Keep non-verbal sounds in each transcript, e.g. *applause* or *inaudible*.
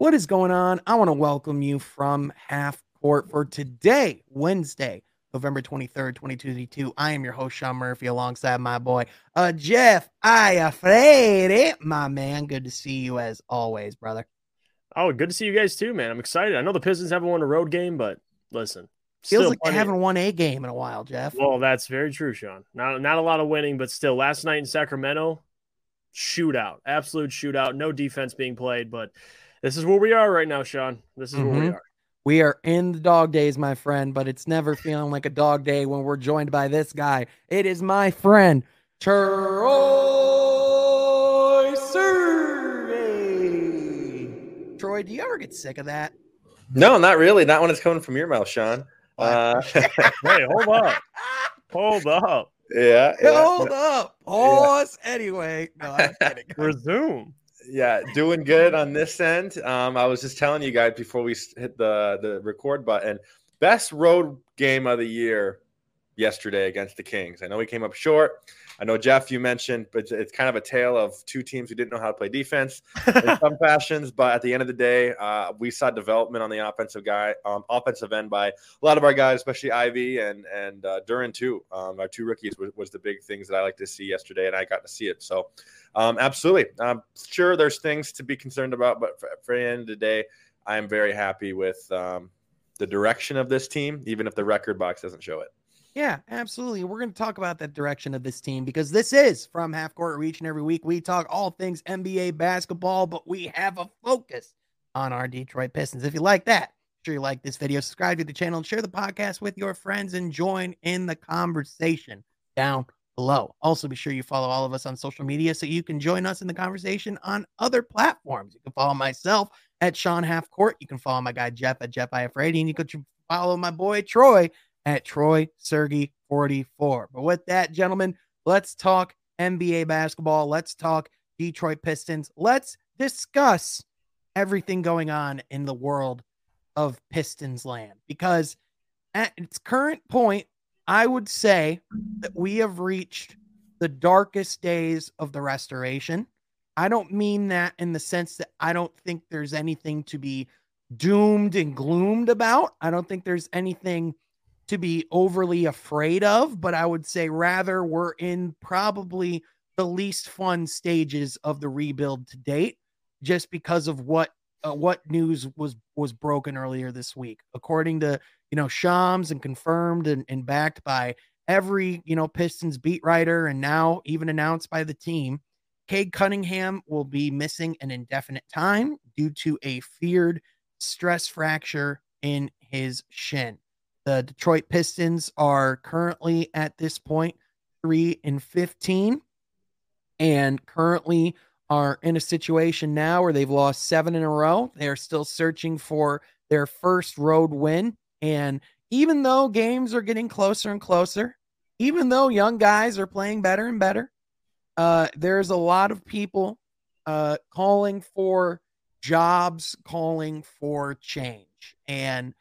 What is going on? I want to welcome you from half court for today, Wednesday, November 23rd, 2022. I am your host, Sean Murphy, alongside my boy, uh, Jeff Iafredi. My man, good to see you as always, brother. Oh, good to see you guys too, man. I'm excited. I know the Pistons haven't won a road game, but listen, feels like they haven't won a game in a while, Jeff. Well, that's very true, Sean. Not not a lot of winning, but still, last night in Sacramento, shootout, absolute shootout. No defense being played, but this is where we are right now, Sean. This is mm-hmm. where we mm-hmm. are. We are in the dog days, my friend, but it's never feeling like a dog day when we're joined by this guy. It is my friend, Troy Survey. Troy, do you ever get sick of that? No, not really. Not when it's coming from your mouth, Sean. Uh, *laughs* Wait, hold up. Hold up. Yeah. yeah hold up. Pause. Yeah. Anyway, no, I'm kidding. Resume yeah, doing good on this end. Um, I was just telling you guys before we hit the the record button. Best road game of the year yesterday against the Kings. I know we came up short. I know Jeff, you mentioned, but it's kind of a tale of two teams who didn't know how to play defense *laughs* in some fashions. But at the end of the day, uh, we saw development on the offensive guy, um, offensive end by a lot of our guys, especially Ivey and and uh, Duren too. Um, our two rookies was, was the big things that I like to see yesterday, and I got to see it. So um, absolutely. I'm sure there's things to be concerned about, but for, for the end of the day, I'm very happy with um, the direction of this team, even if the record box doesn't show it. Yeah, absolutely. We're going to talk about that direction of this team because this is from Half Court Reach, and every week we talk all things NBA basketball, but we have a focus on our Detroit Pistons. If you like that, sure you like this video, subscribe to the channel, and share the podcast with your friends, and join in the conversation down below. Also, be sure you follow all of us on social media so you can join us in the conversation on other platforms. You can follow myself at Sean Half Court. You can follow my guy Jeff at Jeff Iafredi, and you can follow my boy Troy at Troy Sergey 44. But with that, gentlemen, let's talk NBA basketball. Let's talk Detroit Pistons. Let's discuss everything going on in the world of Pistons land because at its current point, I would say that we have reached the darkest days of the restoration. I don't mean that in the sense that I don't think there's anything to be doomed and gloomed about. I don't think there's anything to be overly afraid of, but I would say rather we're in probably the least fun stages of the rebuild to date just because of what uh, what news was was broken earlier this week. According to you know Shams and confirmed and, and backed by every you know Pistons beat writer and now even announced by the team, Cade Cunningham will be missing an indefinite time due to a feared stress fracture in his shin. The Detroit Pistons are currently at this point 3 and 15 and currently are in a situation now where they've lost seven in a row. They are still searching for their first road win. And even though games are getting closer and closer, even though young guys are playing better and better, uh, there's a lot of people uh, calling for jobs, calling for change. And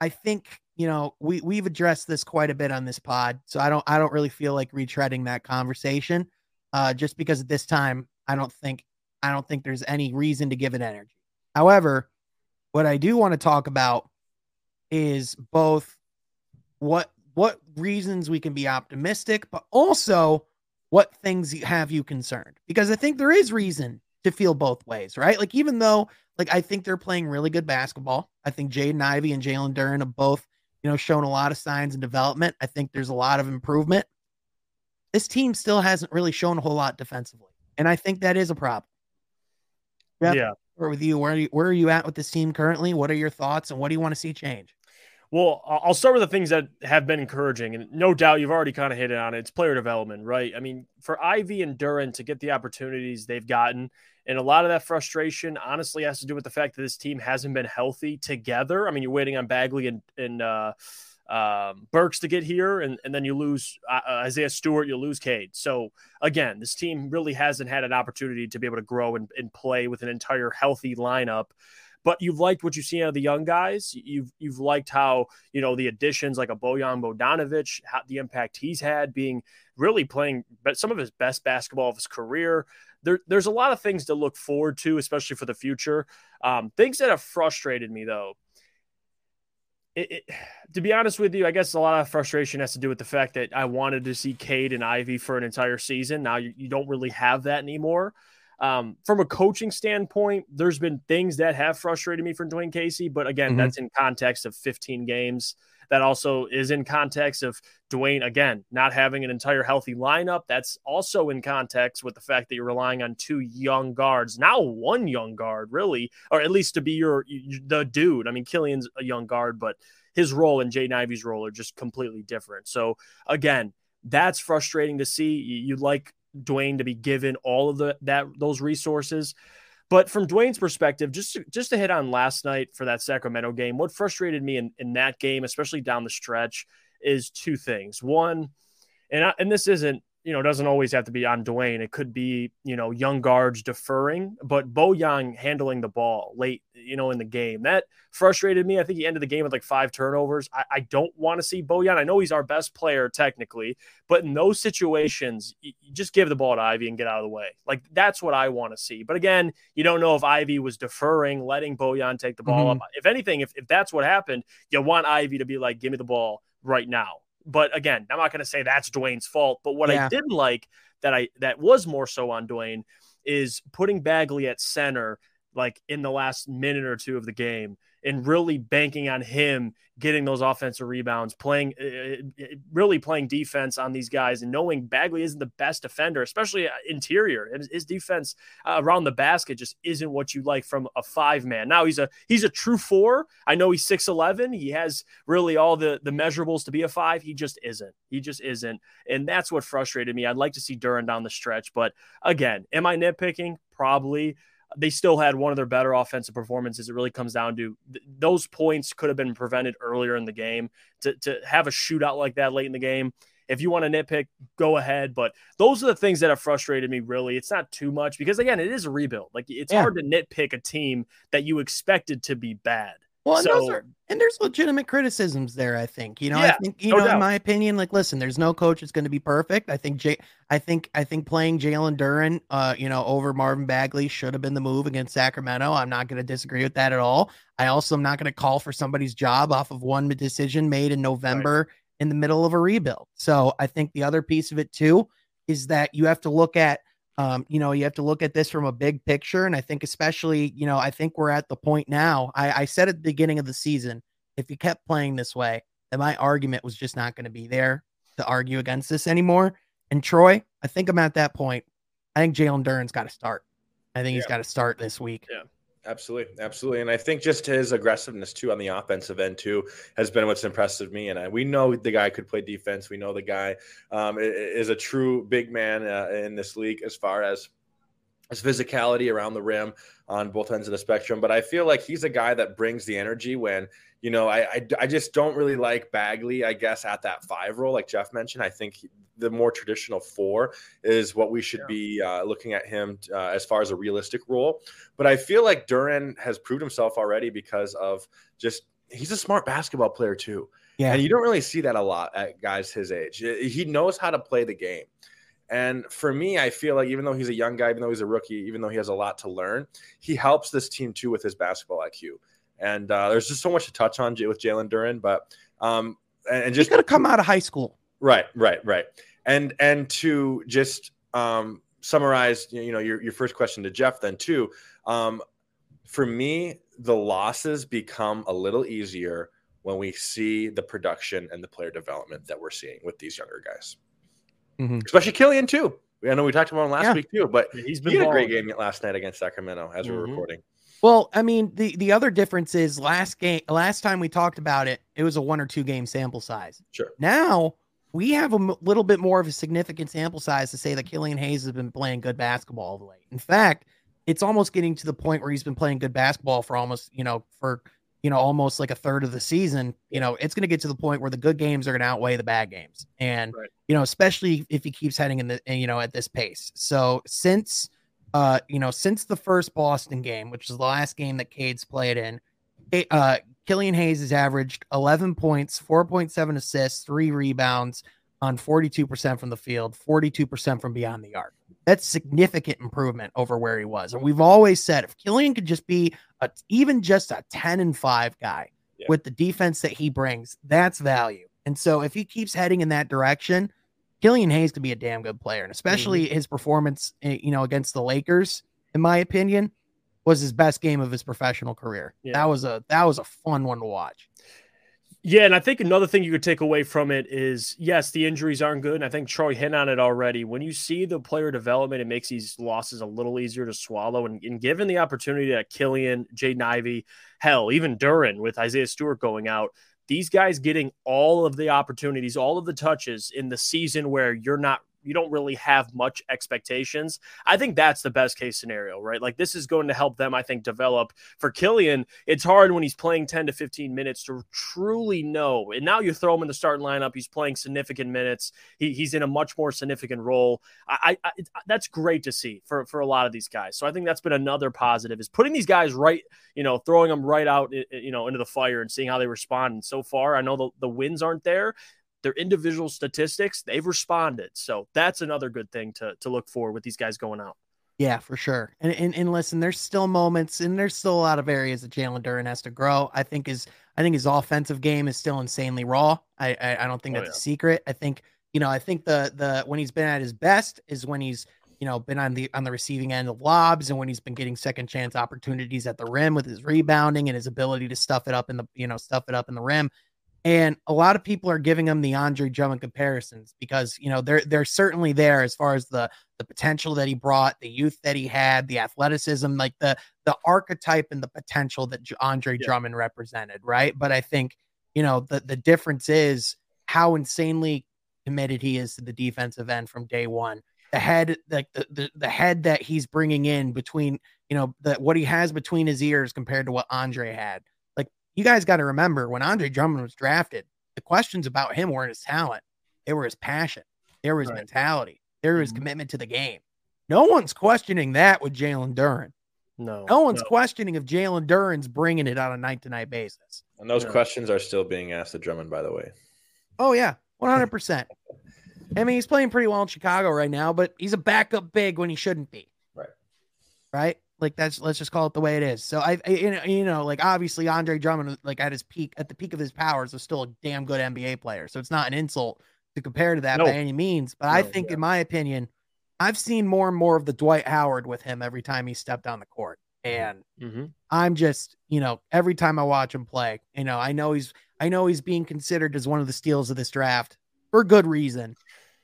I think you know we we've addressed this quite a bit on this pod, so I don't I don't really feel like retreading that conversation. Uh, just because at this time I don't think I don't think there's any reason to give it energy. However, what I do want to talk about is both what what reasons we can be optimistic, but also what things have you concerned. Because I think there is reason to feel both ways, right? Like even though like I think they're playing really good basketball. I think Jaden Ivey and Jalen Duren have both, you know, shown a lot of signs of development. I think there's a lot of improvement. This team still hasn't really shown a whole lot defensively. And I think that is a problem. Yep. Yeah. Or with you, where are you, where are you at with this team currently? What are your thoughts and what do you want to see change? Well, I'll start with the things that have been encouraging, and no doubt you've already kind of hit it on it. It's player development, right? I mean, for Ivey and Duren to get the opportunities they've gotten, and a lot of that frustration honestly has to do with the fact that this team hasn't been healthy together. I mean, you're waiting on Bagley and, and uh, um, Burks to get here, and, and then you lose uh, uh, Isaiah Stewart, you lose Cade. So again, this team really hasn't had an opportunity to be able to grow and, and play with an entire healthy lineup. But you've liked what you've seen out of the young guys. You've you've liked how you know the additions like a Bojan Bogdanovic, how the impact he's had, being really playing some of his best basketball of his career. There, there's a lot of things to look forward to, especially for the future. Um, things that have frustrated me though. It, it, to be honest with you, I guess a lot of frustration has to do with the fact that I wanted to see Cade and Ivey for an entire season. Now you, you don't really have that anymore. Um, from a coaching standpoint, there's been things that have frustrated me from Dwane Casey, but again, mm-hmm. that's in context of 15 games. That also is in context of Dwane, again, not having an entire healthy lineup. That's also in context with the fact that you're relying on two young guards, now one young guard, really, or at least to be your the dude. I mean, Killian's a young guard, but his role and Jaden Ivey's role are just completely different. So again, that's frustrating to see. You'd like Dwane to be given all of the that those resources. But from Dwane's perspective, just to, just to hit on last night for that Sacramento game, what frustrated me in, in that game, especially down the stretch, is two things. One, and I, and this isn't you know, doesn't always have to be on Dwane. It could be, you know, young guards deferring, but Bojan handling the ball late, you know, in the game. That frustrated me. I think he ended the game with like five turnovers. I, I don't want to see Bojan. I know he's our best player technically, but in those situations, you, you just give the ball to Ivey and get out of the way. Like that's what I want to see. But again, you don't know if Ivey was deferring, letting Bojan take the ball mm-hmm. up. If anything, if, if that's what happened, you want Ivey to be like, give me the ball right now but again, I'm not going to say that's Dwane's fault. But what yeah. I didn't like that I that was more so on Dwane is putting Bagley at center like in the last minute or two of the game and really banking on him getting those offensive rebounds, playing uh, uh, really playing defense on these guys, and knowing Bagley isn't the best defender, especially uh, interior. His defense around the basket just isn't what you like from a five man. Now he's a he's a true four. I know he's six eleven. He has really all the the measurables to be a five. He just isn't. He just isn't, and that's what frustrated me. I'd like to see Duren down the stretch, but again, am I nitpicking? Probably they still had one of their better offensive performances. It really comes down to th- those points could have been prevented earlier in the game. To, to have a shootout like that late in the game, if you want to nitpick, go ahead. But those are the things that have frustrated me, really. It's not too much because, again, it is a rebuild. Like, it's yeah. hard to nitpick a team that you expected to be bad. Well, and so, those are and there's legitimate criticisms there. I think you know. Yeah, I think you no know, doubt. in my opinion, like, listen, there's no coach that's going to be perfect. I think Jay, I think I think playing Jalen Duren, uh, you know, over Marvin Bagley should have been the move against Sacramento. I'm not going to disagree with that at all. I also am not going to call for somebody's job off of one decision made in November right. in the middle of a rebuild. So I think the other piece of it too is that you have to look at um, you know, you have to look at this from a big picture. And I think, especially, you know, I think we're at the point now. I, I said at the beginning of the season, if you kept playing this way, that my argument was just not going to be there to argue against this anymore. And Troy, I think I'm at that point. I think Jalen Duren's got to start. I think yeah. he's got to start this week. Yeah. Absolutely, absolutely, and I think just his aggressiveness too on the offensive end too has been what's impressed me. And I, we know the guy could play defense. We know the guy um, is a true big man uh, in this league as far as his physicality around the rim on both ends of the spectrum. But I feel like he's a guy that brings the energy when you know I I, I just don't really like Bagley. I guess at that five role, like Jeff mentioned, I think the more traditional four is what we should yeah. be uh, looking at him uh, as far as a realistic role. But I feel like Duren has proved himself already because of just he's a smart basketball player too. Yeah. And you don't really see that a lot at guys his age. He knows how to play the game. And for me, I feel like even though he's a young guy, even though he's a rookie, even though he has a lot to learn, he helps this team too with his basketball IQ. And uh, there's just so much to touch on with Jalen Duren, but um, and, and just going to come out of high school. Right, right, right. And and to just um, summarize, you know, your your first question to Jeff, then too. Um, for me, the losses become a little easier when we see the production and the player development that we're seeing with these younger guys, mm-hmm. especially Killian too. I know we talked about him last yeah. week too, but he's been he had a great game last night against Sacramento as mm-hmm. we're recording. Well, I mean, the the other difference is last game, last time we talked about it, it was a one or two game sample size. Sure. Now we have a m- little bit more of a significant sample size to say that Killian Hayes has been playing good basketball of late. In fact, it's almost getting to the point where he's been playing good basketball for almost, you know, for you know, almost like a third of the season. You know, it's going to get to the point where the good games are going to outweigh the bad games, and right. you know, especially if he keeps heading in the, you know, at this pace. So since uh, you know, since the first Boston game, which is the last game that Cade's played in, uh, Killian Hayes has averaged 11 points, 4.7 assists, three rebounds on 42% from the field, 42% from beyond the arc. That's significant improvement over where he was. And we've always said if Killian could just be a, even just a 10 and 5 guy yeah. with the defense that he brings, that's value. And so if he keeps heading in that direction, Killian Hayes could be a damn good player. And especially mm-hmm. his performance, eh, you know, against the Lakers, in my opinion, was his best game of his professional career. Yeah. That was a that was a fun one to watch. Yeah, and I think another thing you could take away from it is yes, the injuries aren't good. And I think Troy hit on it already. When you see the player development, it makes these losses a little easier to swallow. And, and given the opportunity that Killian, Jaden Ivey, hell, even Duren with Isaiah Stewart going out, these guys getting all of the opportunities, all of the touches in the season where you're not you don't really have much expectations. I think that's the best case scenario, right? Like this is going to help them, I think, develop. For Killian, it's hard when he's playing 10 to 15 minutes to truly know. And now you throw him in the starting lineup, he's playing significant minutes. He, he's in a much more significant role. I, I, that's great to see for for a lot of these guys. So I think that's been another positive is putting these guys right, you know, throwing them right out, you know, into the fire and seeing how they respond. And so far, I know the, the wins aren't there their individual statistics, they've responded. So that's another good thing to to look for with these guys going out. Yeah, for sure. And, and and listen, there's still moments and there's still a lot of areas that Jalen Duren has to grow. I think his I think his offensive game is still insanely raw. I I, I don't think oh, that's oh, yeah. a secret. I think you know I think the the when he's been at his best is when he's you know been on the on the receiving end of lobs and when he's been getting second chance opportunities at the rim with his rebounding and his ability to stuff it up in the you know stuff it up in the rim and a lot of people are giving him the Andre Drummond comparisons because you know they're they're certainly there as far as the the potential that he brought, the youth that he had, the athleticism, like the the archetype and the potential that Andre yeah. Drummond represented, right? But I think you know the the difference is how insanely committed he is to the defensive end from day one. The head, like the, the the head that he's bringing in between, you know, the what he has between his ears compared to what Andre had you guys got to remember when Andre Drummond was drafted, the questions about him weren't his talent, they were his passion, they were his right. mentality, they were his mm-hmm. commitment to the game. No one's questioning that with Jalen Duren. No, no one's no. questioning if Jalen Duren's bringing it on a night to night basis. And those no. questions are still being asked to Drummond, by the way. Oh yeah, one hundred percent. I mean, he's playing pretty well in Chicago right now, but he's a backup big when he shouldn't be. Right. Right. Like that's let's just call it the way it is. So I, I you know, like obviously Andre Drummond, like at his peak, at the peak of his powers, was still a damn good NBA player. So it's not an insult to compare to that no. by any means. But no, I think, yeah. in my opinion, I've seen more and more of the Dwight Howard with him every time he stepped on the court. And mm-hmm. I'm just, you know, every time I watch him play, you know, I know he's, I know he's being considered as one of the steals of this draft for good reason.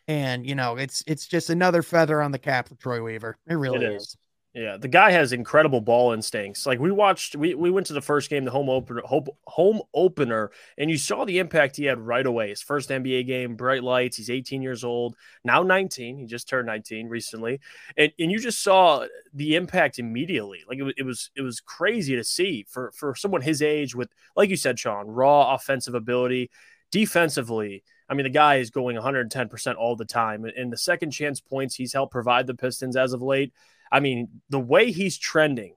And you know, it's it's just another feather on the cap for Troy Weaver. It really it is. is. Yeah, the guy has incredible ball instincts. Like we watched, we, we went to the first game, the home opener, home opener, and you saw the impact he had right away. His first NBA game, bright lights. He's 18 years old, now 19. He just turned 19 recently, and and you just saw the impact immediately. Like it was it was it was crazy to see for for someone his age with, like you said, Sean, raw offensive ability, defensively. I mean, the guy is going 110% all the time. And the second chance points he's helped provide the Pistons as of late I mean, the way he's trending,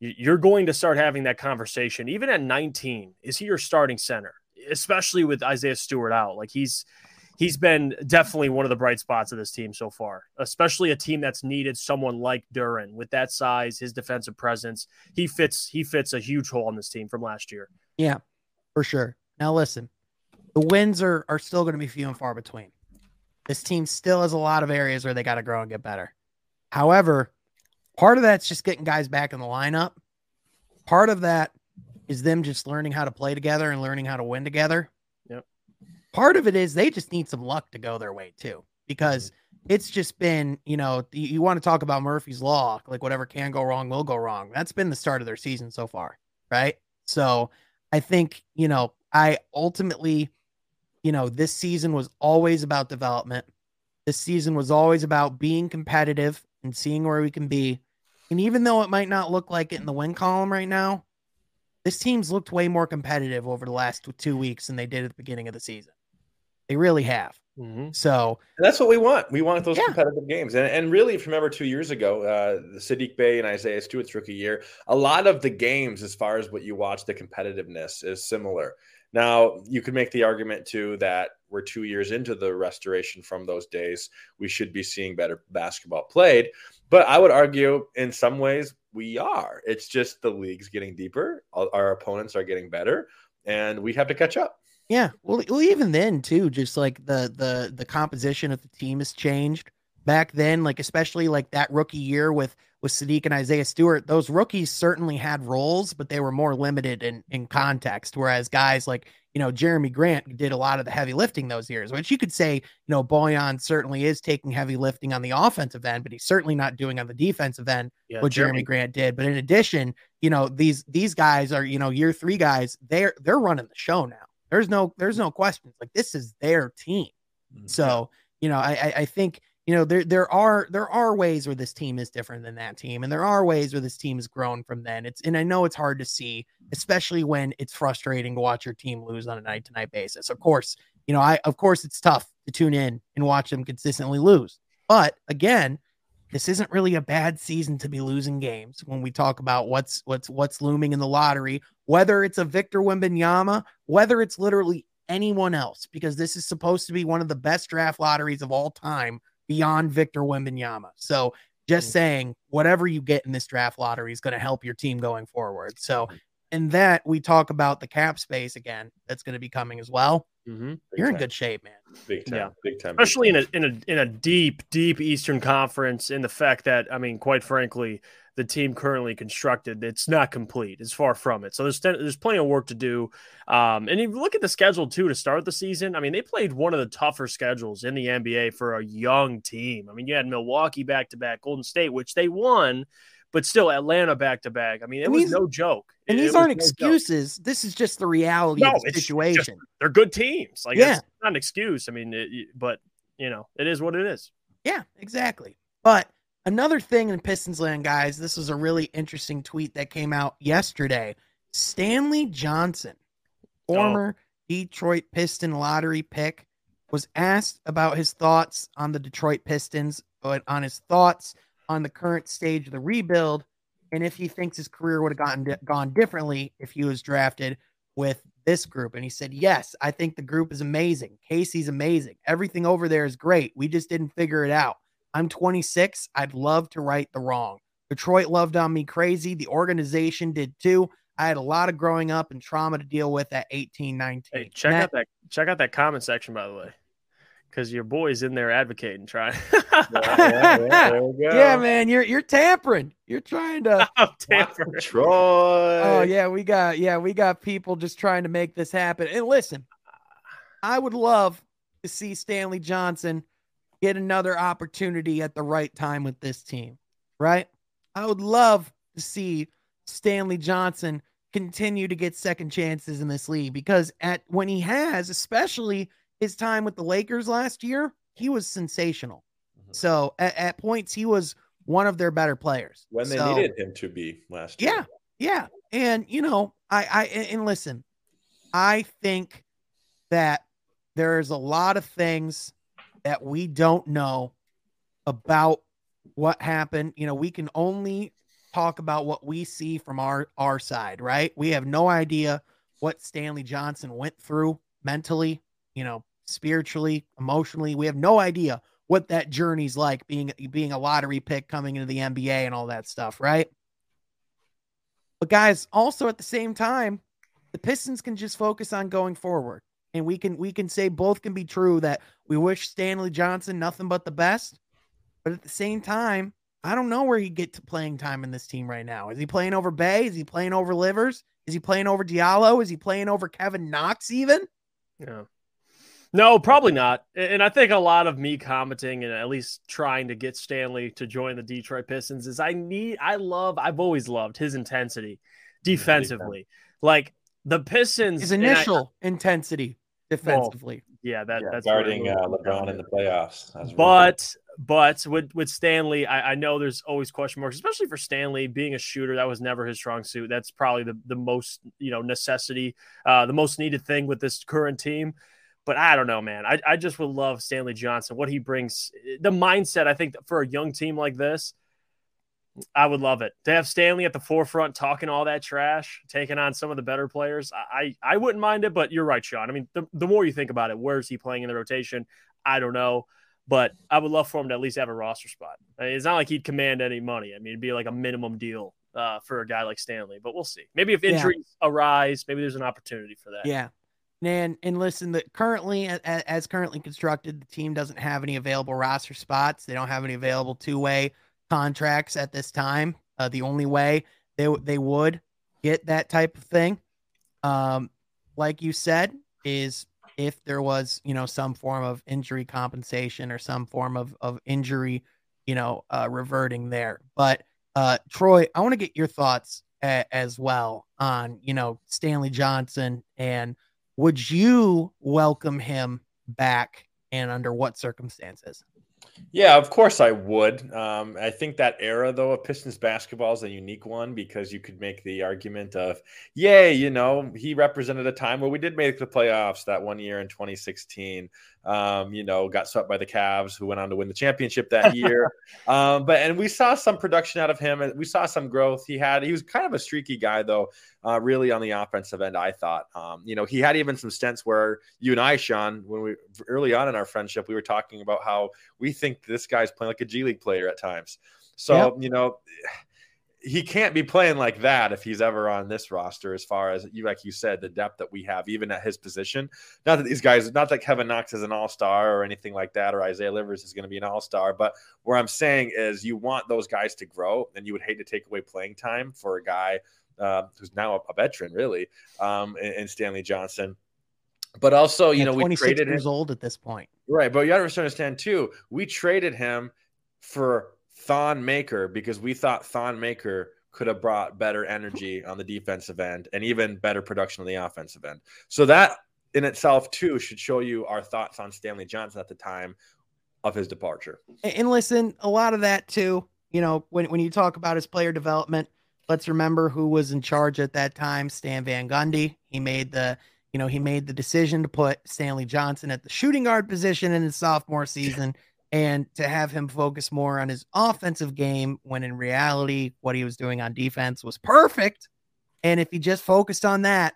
you're going to start having that conversation. Even at 19, is he your starting center? Especially with Isaiah Stewart out. Like he's he's been definitely one of the bright spots of this team so far, especially a team that's needed someone like Duren with that size, his defensive presence. He fits he fits a huge hole on this team from last year. Yeah, for sure. Now listen, the wins are are still going to be few and far between. This team still has a lot of areas where they got to grow and get better. However, Part of that's just getting guys back in the lineup. Part of that is them just learning how to play together and learning how to win together. Yep. Part of it is they just need some luck to go their way too, because it's just been, you know, you, you want to talk about Murphy's Law, like whatever can go wrong will go wrong. That's been the start of their season so far. Right. So I think, you know, I ultimately, you know, this season was always about development. This season was always about being competitive and seeing where we can be. And even though it might not look like it in the win column right now, this team's looked way more competitive over the last two weeks than they did at the beginning of the season. They really have. Mm-hmm. So and that's what we want. We want those yeah. competitive games. And, and really, if you remember two years ago, uh, the Saddiq Bey and Isaiah Stewart's rookie year, a lot of the games, as far as what you watch, the competitiveness is similar. Now, you could make the argument too that we're two years into the restoration from those days. We should be seeing better basketball played. But I would argue in some ways we are. It's just the league's getting deeper, uh, our opponents are getting better, and we have to catch up. Yeah, well, well, even then too, just like the the the composition of the team has changed. Back then, like especially like that rookie year with with Saddiq and Isaiah Stewart, those rookies certainly had roles, but they were more limited in in context. Whereas guys like you know Jerami Grant did a lot of the heavy lifting those years, which you could say you know Bojan certainly is taking heavy lifting on the offensive end, but he's certainly not doing on the defensive end yeah, what Jeremy, Jerami Grant did. But in addition, you know these these guys are you know year three guys. They're they're running the show now. There's no there's no questions. Like this is their team. Mm-hmm. So you know I I think you know there there are there are ways where this team is different than that team and there are ways where this team has grown from then. It's and i know it's hard to see especially when it's frustrating to watch your team lose on a night to night basis. Of course you know i of course it's tough to tune in and watch them consistently lose but again this isn't really a bad season to be losing games when we talk about what's what's what's looming in the lottery whether it's a victor Wembanyama, whether it's literally anyone else because this is supposed to be one of the best draft lotteries of all time beyond Victor Wembanyama. So just mm-hmm. saying, whatever you get in this draft lottery is going to help your team going forward. So, and that we talk about the cap space again, that's going to be coming as well. Mm-hmm. You're time. in good shape, man. Big time, yeah. big time. Especially big time. in a in a in a deep, deep Eastern Conference. In the fact that, I mean, quite frankly, the team currently constructed, it's not complete. It's far from it. So there's there's plenty of work to do. Um, and you look at the schedule too to start the season, I mean, they played one of the tougher schedules in the NBA for a young team. I mean, you had Milwaukee back to back, Golden State, which they won, but still Atlanta back to back. I mean, it and was no joke. And it, these it aren't no excuses. Joke. This is just the reality no, of the situation. Just, they're good teams. Like, yeah, not an excuse. I mean, it, but you know, it is what it is. Yeah, exactly. But Another thing in Pistons land, guys, this was a really interesting tweet that came out yesterday. Stanley Johnson, oh. former oh. Detroit Piston lottery pick, was asked about his thoughts on the Detroit Pistons, but on his thoughts on the current stage of the rebuild, and if he thinks his career would have gotten gone differently if he was drafted with this group. And he said, Yes, I think the group is amazing. Casey's amazing. Everything over there is great. We just didn't figure it out. I'm 26. I'd love to right the wrong. Detroit loved on me crazy. The organization did too. I had a lot of growing up and trauma to deal with at 18, 19. Hey, check that, out that check out that comment section by the way. Because your boy's in there advocating, trying. *laughs* yeah, yeah, yeah, man, you're you're tampering. You're trying to *laughs* tamper. Troy. Oh yeah, we got yeah, we got people just trying to make this happen. And listen, I would love to see Stanley Johnson get another opportunity at the right time with this team, right? I would love to see Stanley Johnson continue to get second chances in this league because at when he has, especially his time with the Lakers last year, he was sensational. Mm-hmm. So at, at, points he was one of their better players when they so, needed him to be last year. Yeah, yeah, and you know, I, I and listen, I think that there's a lot of things that we don't know about what happened. You know, we can only talk about what we see from our our side, right? We have no idea what Stanley Johnson went through mentally, you know, spiritually, emotionally. We have no idea what that journey's like being being a lottery pick coming into the NBA and all that stuff, right? But guys, also at the same time, the Pistons can just focus on going forward and we can we can say both can be true that we wish Stanley Johnson nothing but the best, but at the same time, I don't know where he get to playing time in this team right now. Is he playing over Bey? Is he playing over Livers? Is he playing over Diallo? Is he playing over Kevin Knox even? Yeah. No, probably not. And I think a lot of me commenting and at least trying to get Stanley to join the Detroit Pistons is I need I love I've always loved his intensity defensively. Like the Pistons his initial I, intensity defensively. Well, yeah, that yeah, that's guarding uh, LeBron in the playoffs. But but with with Stanley, I, I know there's always question marks, especially for Stanley being a shooter. That was never his strong suit. That's probably the the most you know necessity, uh, the most needed thing with this current team. But I don't know, man. I, I just would love Stanley Johnson, what he brings, the mindset. I think for a young team like this, I would love it to have Stanley at the forefront talking all that trash, taking on some of the better players. I I, wouldn't mind it, but you're right, Sean. I mean, the, the more you think about it, where's he playing in the rotation? I don't know, but I would love for him to at least have a roster spot. I mean, it's not like he'd command any money. I mean, it'd be like a minimum deal uh, for a guy like Stanley, but we'll see. Maybe if injuries yeah. arise, maybe there's an opportunity for that. Yeah. And and listen, that currently as, as currently constructed, the team doesn't have any available roster spots. They don't have any available two way contracts at this time. Uh, the only way they they would get that type of thing, um, like you said, is if there was you know some form of injury compensation or some form of of injury, you know, uh, reverting there. But uh, Troy, I want to get your thoughts a- as well on you know Stanley Johnson and would you welcome him back and under what circumstances? Yeah, of course I would. Um, I think that era, though, of Pistons basketball is a unique one because you could make the argument of, yay, you know, he represented a time where we did make the playoffs that one year in 2016 um, you know, got swept by the Cavs, who went on to win the championship that *laughs* year. um, but and we saw some production out of him, and we saw some growth. He had he was kind of a streaky guy, though, uh, really on the offensive end. I thought, um, you know, he had even some stints where you and I, Sean, when we early on in our friendship, we were talking about how we think this guy's playing like a G League player at times. So yep. you know he can't be playing like that if he's ever on this roster as far as you like you said the depth that we have even at his position not that these guys not that kevin knox is an all-star or anything like that or isaiah livers is going to be an all-star but where i'm saying is you want those guys to grow and you would hate to take away playing time for a guy uh, who's now a, veteran really um, and, stanley johnson but also you yeah, know we traded years him. old at this point right but you have to understand too we traded him for Thon Maker because we thought Thon Maker could have brought better energy on the defensive end and even better production on the offensive end. So that in itself too should show you our thoughts on Stanley Johnson at the time of his departure. And listen, a lot of that too, you know, when when you talk about his player development, let's remember who was in charge at that time, Stan Van Gundy. He made the you know, he made the decision to put Stanley Johnson at the shooting guard position in his sophomore season and to have him focus more on his offensive game when in reality what he was doing on defense was perfect. And if he just focused on that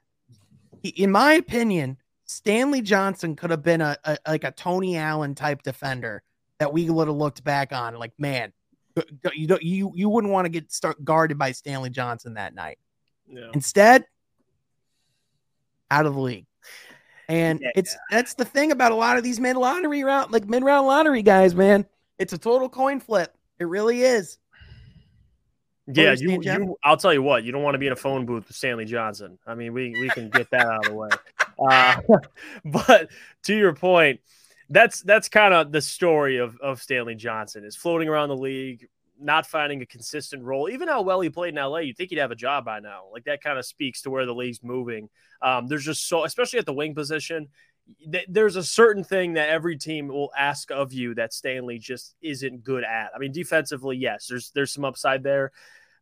he, in my opinion stanley johnson could have been a, a, like a tony allen type defender that we would have looked back on like man you don't you you wouldn't want to get start guarded by stanley johnson that night. Yeah. instead out of the league and yeah, it's yeah. that's the thing about a lot of these mid lottery round, like mid round lottery guys, man. It's a total coin flip. It really is. Yeah, you, you, I'll tell you what, you don't want to be in a phone booth with Stanley Johnson. I mean, we we can get that out of the way. *laughs* Uh, *laughs* but to your point, that's that's kind of the story of of Stanley Johnson is floating around the league, not finding a consistent role. Even how well he played in LA, you'd think he'd have a job by now. Like that kind of speaks to where the league's moving. Um, there's just so, especially at the wing position, th- there's a certain thing that every team will ask of you that Stanley just isn't good at. I mean, defensively, yes, there's there's some upside there,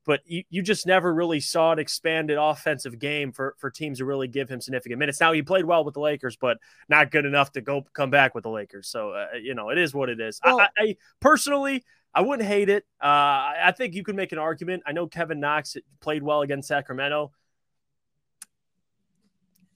but you, you just never really saw an expanded offensive game for for teams to really give him significant minutes. Now he played well with the Lakers, but not good enough to go come back with the Lakers. So uh, you know, it is what it is. Well, I, I personally. I wouldn't hate it. Uh, I think you could make an argument. I know Kevin Knox played well against Sacramento.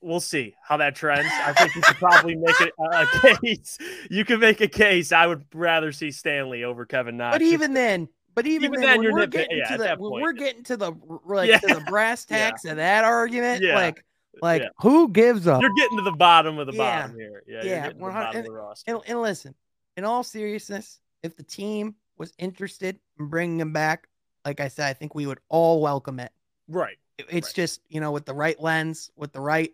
We'll see how that trends. I think you could probably make it a *laughs* case. You could make a case. I would rather see Stanley over Kevin Knox. But even then, but even, even then, then we're getting yeah, to the we're getting to the like yeah. to the brass *laughs* tacks yeah. of that argument. Like, like who gives up? You're getting to the bottom of the bottom here. Yeah, yeah. And, and, and listen, in all seriousness, if the team was interested in bringing him back, like I said, I think we would all welcome it. Right. It's right. just, you know, with the right lens, with the right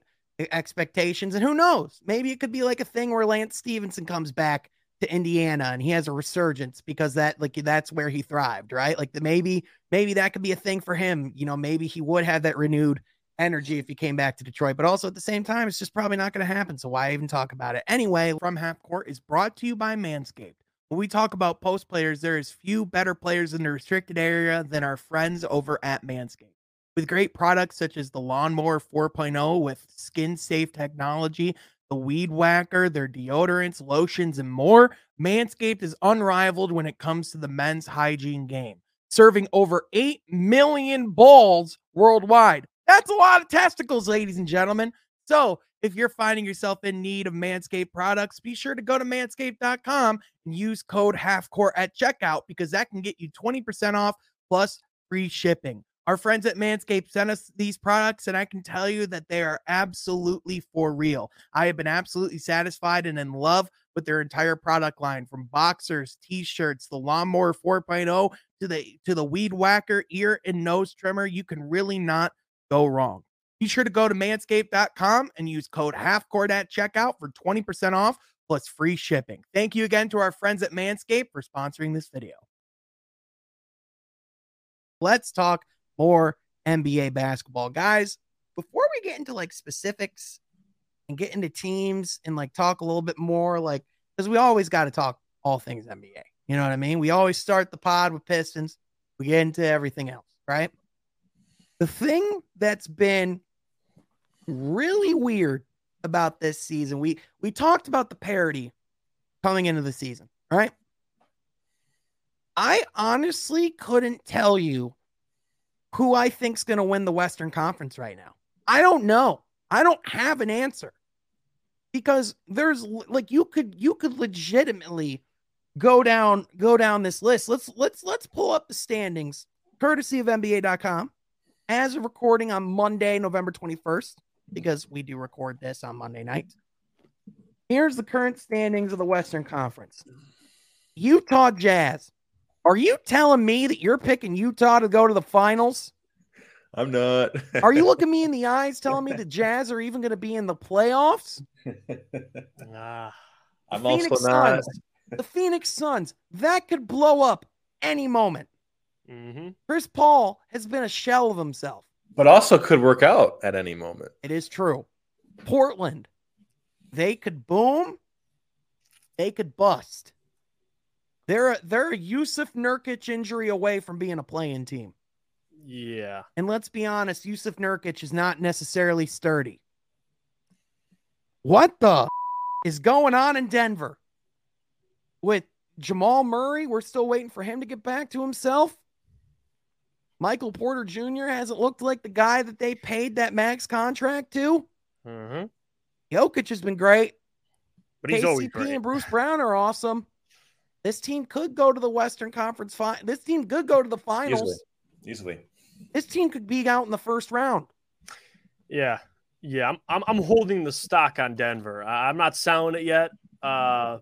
expectations. And who knows? Maybe it could be like a thing where Lance Stephenson comes back to Indiana and he has a resurgence because that like that's where he thrived, right? Like the maybe maybe that could be a thing for him. You know, maybe he would have that renewed energy if he came back to Detroit. But also at the same time, it's just probably not going to happen. So why even talk about it? Anyway, from half court is brought to you by Manscaped. When we talk about post players, there is few better players in the restricted area than our friends over at Manscaped. With great products such as the Lawnmower 4.0 with skin safe technology, the Weed Whacker, their deodorants, lotions, and more, Manscaped is unrivaled when it comes to the men's hygiene game, serving over 8 million balls worldwide. That's a lot of testicles, ladies and gentlemen. So, if you're finding yourself in need of Manscaped products, be sure to go to manscaped.com and use code HALFCOURT at checkout because that can get you 20% off plus free shipping. Our friends at Manscaped sent us these products, and I can tell you that they are absolutely for real. I have been absolutely satisfied and in love with their entire product line from boxers, t-shirts, the lawnmower 4.0 to the to the weed whacker ear and nose trimmer. You can really not go wrong. Be sure to go to manscaped.com and use code halfcourt at checkout for 20% off plus free shipping. Thank you again to our friends at Manscaped for sponsoring this video. Let's talk more NBA basketball. Guys, before we get into like specifics and get into teams and like talk a little bit more, like, because we always got to talk all things NBA. You know what I mean? We always start the pod with Pistons, we get into everything else, right? The thing that's been really weird about this season, we we talked about the parity coming into the season, right? I honestly couldn't tell you who I think's going to win the Western Conference right now. I don't know. I don't have an answer because there's like you could you could legitimately go down go down this list. Let's let's let's pull up the standings courtesy of NBA.com as of recording on Monday, November 21st, because we do record this on Monday night. Here's the current standings of the Western Conference. Utah Jazz. Are you telling me that you're picking Utah to go to the finals? I'm not. *laughs* Are you looking me in the eyes telling me the Jazz are even going to be in the playoffs? Ah, I'm The also not. Suns. The Phoenix Suns. That could blow up any moment. mhm. Chris Paul has been a shell of himself. But also could work out at any moment. It is true. Portland, they could boom, they could bust. They're a, they're a Jusuf Nurkic injury away from being a playing team. Yeah. And let's be honest, Jusuf Nurkic is not necessarily sturdy. What the *laughs* is going on in Denver with Jamal Murray? We're still waiting for him to get back to himself. Michael Porter Jr. hasn't looked like the guy that they paid that max contract to. hmm Jokic has been great. But he's always KCP great. and Bruce Brown are awesome. This team could go to the Western Conference final. This team could go to the finals. Easily. Easily. This team could be out in the first round. Yeah. Yeah. I'm, I'm, I'm holding the stock on Denver. I'm not selling it yet. Uh,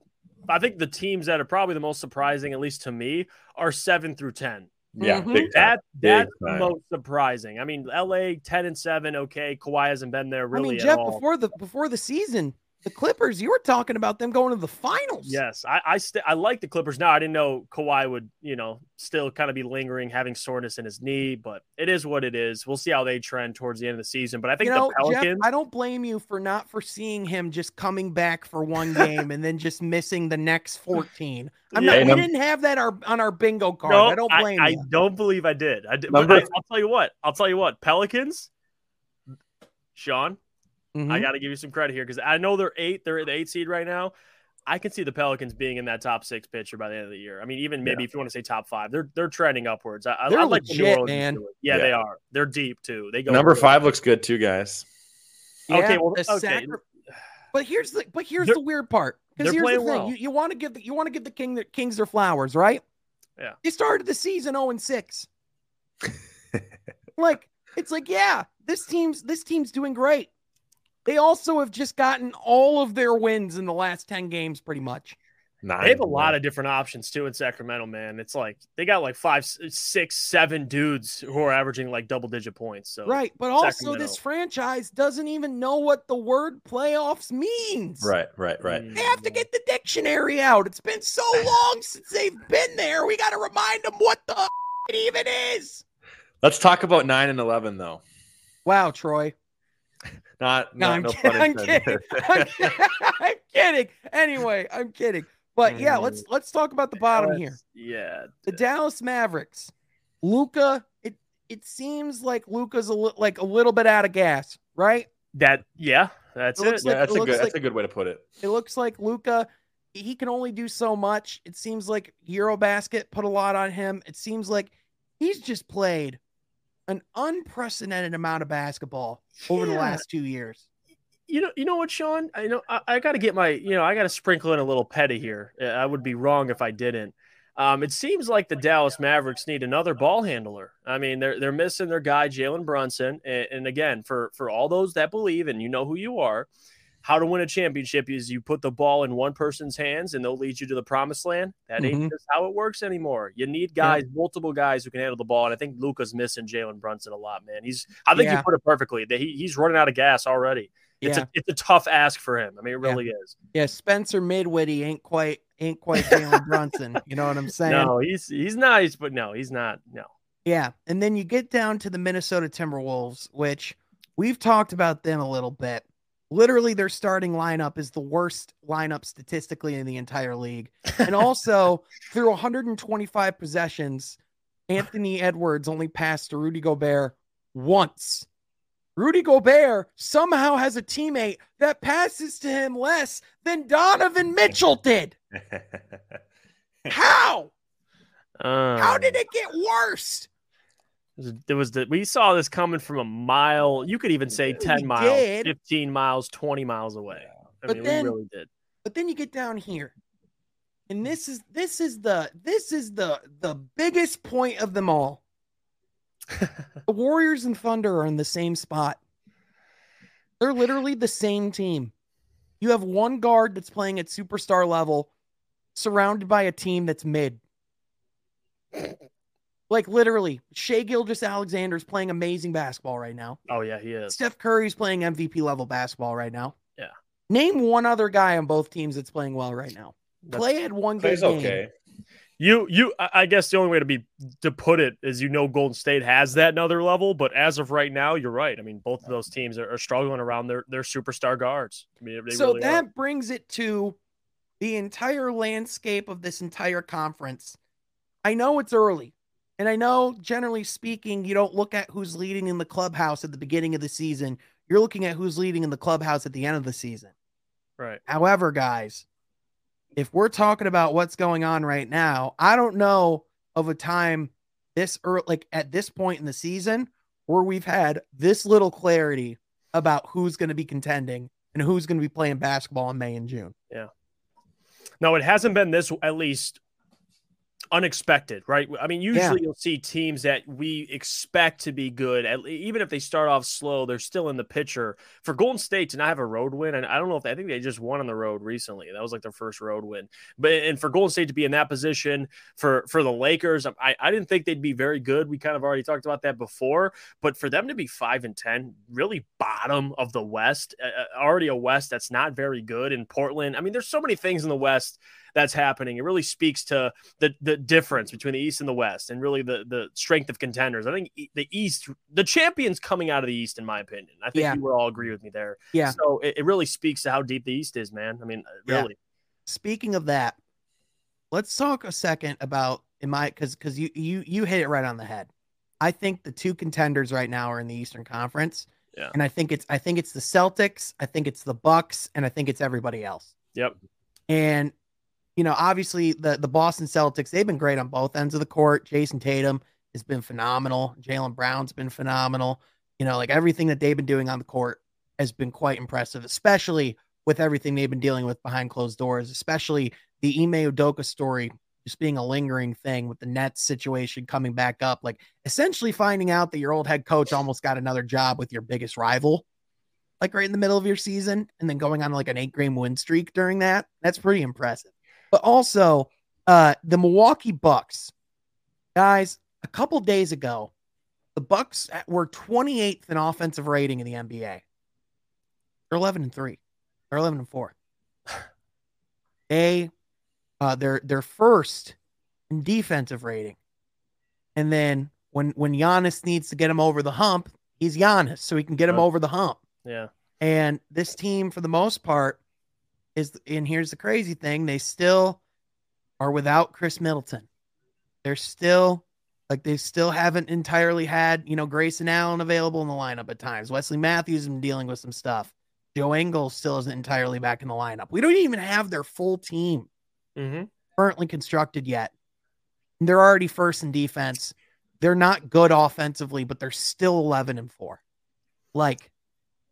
I think the teams that are probably the most surprising, at least to me, are seven through 10. Yeah, Mhm. big. That that's the most surprising. I mean, LA 10 and 7, okay. Kawhi hasn't been there really I mean, at Jeff, all. before the before the season, the Clippers, you were talking about them going to the finals. Yes, I I, st- I like the Clippers now. I didn't know Kawhi would, you know, still kind of be lingering, having soreness in his knee, but it is what it is. We'll see how they trend towards the end of the season. But I think You know, the Pelicans, Jeff, I don't blame you for not foreseeing him just coming back for one *laughs* game and then just missing the next 14. I'm Yeah, not, we I'm- didn't have that our, on our bingo card. no, I don't blame I, you. don't believe I did. I did. Number- I, I'll tell you what. I'll tell you what. Pelicans, Sean, I Mhm. got to give you some credit here because I know they're eight. They're the eight seed right now. I can see the Pelicans being in that top six picture by the end of the year. I mean, even maybe if you want to say top five, they're they're trending upwards. I, I- They're I like what New legit, Orleans man. Yeah, Yeah. they are. They're deep too. They go Number five looks good too, guys. Okay, well, the okay. sacri- But here's the but here's They're- the weird part. Because here's the thing. well. You, you want to give the you want to give the king their kings their flowers, right? Yeah. They started the season 0 and 6. *laughs* like, it's like, yeah, this team's this team's doing great. They also have just gotten all of their wins in the last 10 games, pretty much. Nine. They have a lot of different options too in Sacramento, man. It's like they got like five, s- six, seven dudes who are averaging like double digit points. So Right. But also, Sacramento. this franchise doesn't even know what the word playoffs means. Right, right, right. Mm, They have to get the dictionary out. It's been so *laughs* long since they've been there. We got to remind them what the *laughs* it even is. Let's talk about nine and eleven though. Wow, Troy. *laughs* Not, No, not I'm, no kidding. *laughs* I'm kidding. I'm kidding. I'm kidding. Anyway, I'm kidding. But yeah, mm. let's let's talk about the bottom here. Yeah, The Dallas Mavericks. Luka. It it seems like Luka's a li- like a little bit out of gas, right? that yeah, That's It it. Yeah, like- that's it a good. like- that's a good way to put it. It looks like Luka. He can only do so much. It seems like Eurobasket put a lot on him. It seems like he's just played an unprecedented amount of basketball over the last two years. You know, you know what, Sean? I know I, I got to get my, you know, I got to sprinkle in a little petty here. Uh, I would be wrong if I didn't. Um, it seems like the Dallas Mavericks need another ball handler. I mean, they're they're missing their guy Jalen Brunson, and, and again, for for all those that believe, and you know who you are, how to win a championship is you put the ball in one person's hands, and they'll lead you to the promised land. That ain't Mhm. just how it works anymore. You need guys, multiple guys who can handle the ball, and I think Luka's missing Jalen Brunson a lot, man. He's, I think Yeah. you put it perfectly. That he, he's running out of gas already. It's Yeah, a it's a tough ask for him. I mean, it Yeah. really is. yeah. Spencer Dinwiddie ain't quite ain't quite Jalen Brunson. You know what I'm *laughs* saying? No, he's he's nice, but no, he's not. No. Yeah. And then you get down to the Minnesota Timberwolves, which we've talked about them a little bit. Literally, their starting lineup is the worst lineup statistically in the entire league. And also, through 125 possessions, Anthony Edwards only passed to Rudy Gobert once. Rudy Gobert somehow has a teammate that passes to him less than Donovan Mitchell did. *laughs* How? How Um, did it get worse? There was the we saw this coming from a mile. You could even say We ten miles, did. fifteen miles, twenty miles away. I But mean, then- we really did. But then you get down here. And this is this is the this is the the biggest point of them all. *laughs* the Warriors and Thunder are in the same spot. They're literally the same team. You have one guard that's playing at superstar level surrounded by a team that's mid. Like literally, Shai Gilgeous-Alexander is playing amazing basketball right now. Oh yeah, he is. Steph Curry's playing MVP level basketball right now. Yeah. Name one other guy on both teams that's playing well right now. That's- Clay had one good Clay's game. okay. You you I I guess the only way to be to put it is you know Golden State has that another level, but as of right now, you're right. I mean, both of those teams are, are struggling around their their superstar guards. I mean, they so really that are. brings it to the entire landscape of this entire conference. I know it's early, and I know generally speaking, you don't look at who's leading in the clubhouse at the beginning of the season. You're looking at who's leading in the clubhouse at the end of the season. right. However, guys, if we're talking about what's going on right now, I don't know of a time this early, like at this point in the season, where we've had this little clarity about who's going to be contending and who's going to be playing basketball in May and June. Yeah. No, it hasn't been this at least unexpected, right? I mean, usually you'll see teams that we expect to be good, at, even if they start off slow, they're still in the picture. For Golden State to not have a road win, and I don't know if they, I think they just won on the road recently. That was like their first road win. But and for Golden State to be in that position, for for the Lakers, I I didn't think they'd be very good. We kind of already talked about that before, but for them to be five and ten, really bottom of the West, uh, uh, already a West that's not very good in Portland. I mean, there's so many things in the West that's happening. It really speaks to the the difference between the East and the West, and really the the strength of contenders. I think the East, the champions coming out of the East, in my opinion. I think Yeah. you would all agree with me there. Yeah. So it, it really speaks to how deep the East is, man. I mean, uh, Yeah. really. Speaking of that, let's talk a second about in my because because you you you hit it right on the head. I think the two contenders right now are in the Eastern Conference. Yeah. And I think it's I think it's the Celtics, I think it's the Bucks, and I think it's everybody else. Yep. And you know, obviously the the Boston Celtics, they've been great on both ends of the court. Jayson Tatum has been phenomenal. Jaylen Brown's been phenomenal. You know, like everything that they've been doing on the court has been quite impressive, especially with everything they've been dealing with behind closed doors, especially the Ime Udoka story just being a lingering thing with the Nets situation coming back up, like essentially finding out that your old head coach almost got another job with your biggest rival, like right in the middle of your season, and then going on like an eight game win streak during that. That's pretty impressive. But also, uh, the Milwaukee Bucks, guys, a couple days ago, the Bucks were 28th in offensive rating in the NBA. They're 11 and 3. They're 11 and 4. *sighs* They uh they're they're first in defensive rating. And then when when Giannis needs to get him over the hump, he's Giannis, so he can get him over the hump. Yeah. And this team, for the most part, is and here's the crazy thing: they still are without Khris Middleton. They're still like they still haven't entirely had you know Grayson Allen available in the lineup at times. Wesley Matthews has been dealing with some stuff. Joe Ingles still isn't entirely back in the lineup. We don't even have their full team Mm-hmm. currently constructed yet. They're already first in defense. They're not good offensively, but they're still 11 and 4. Like,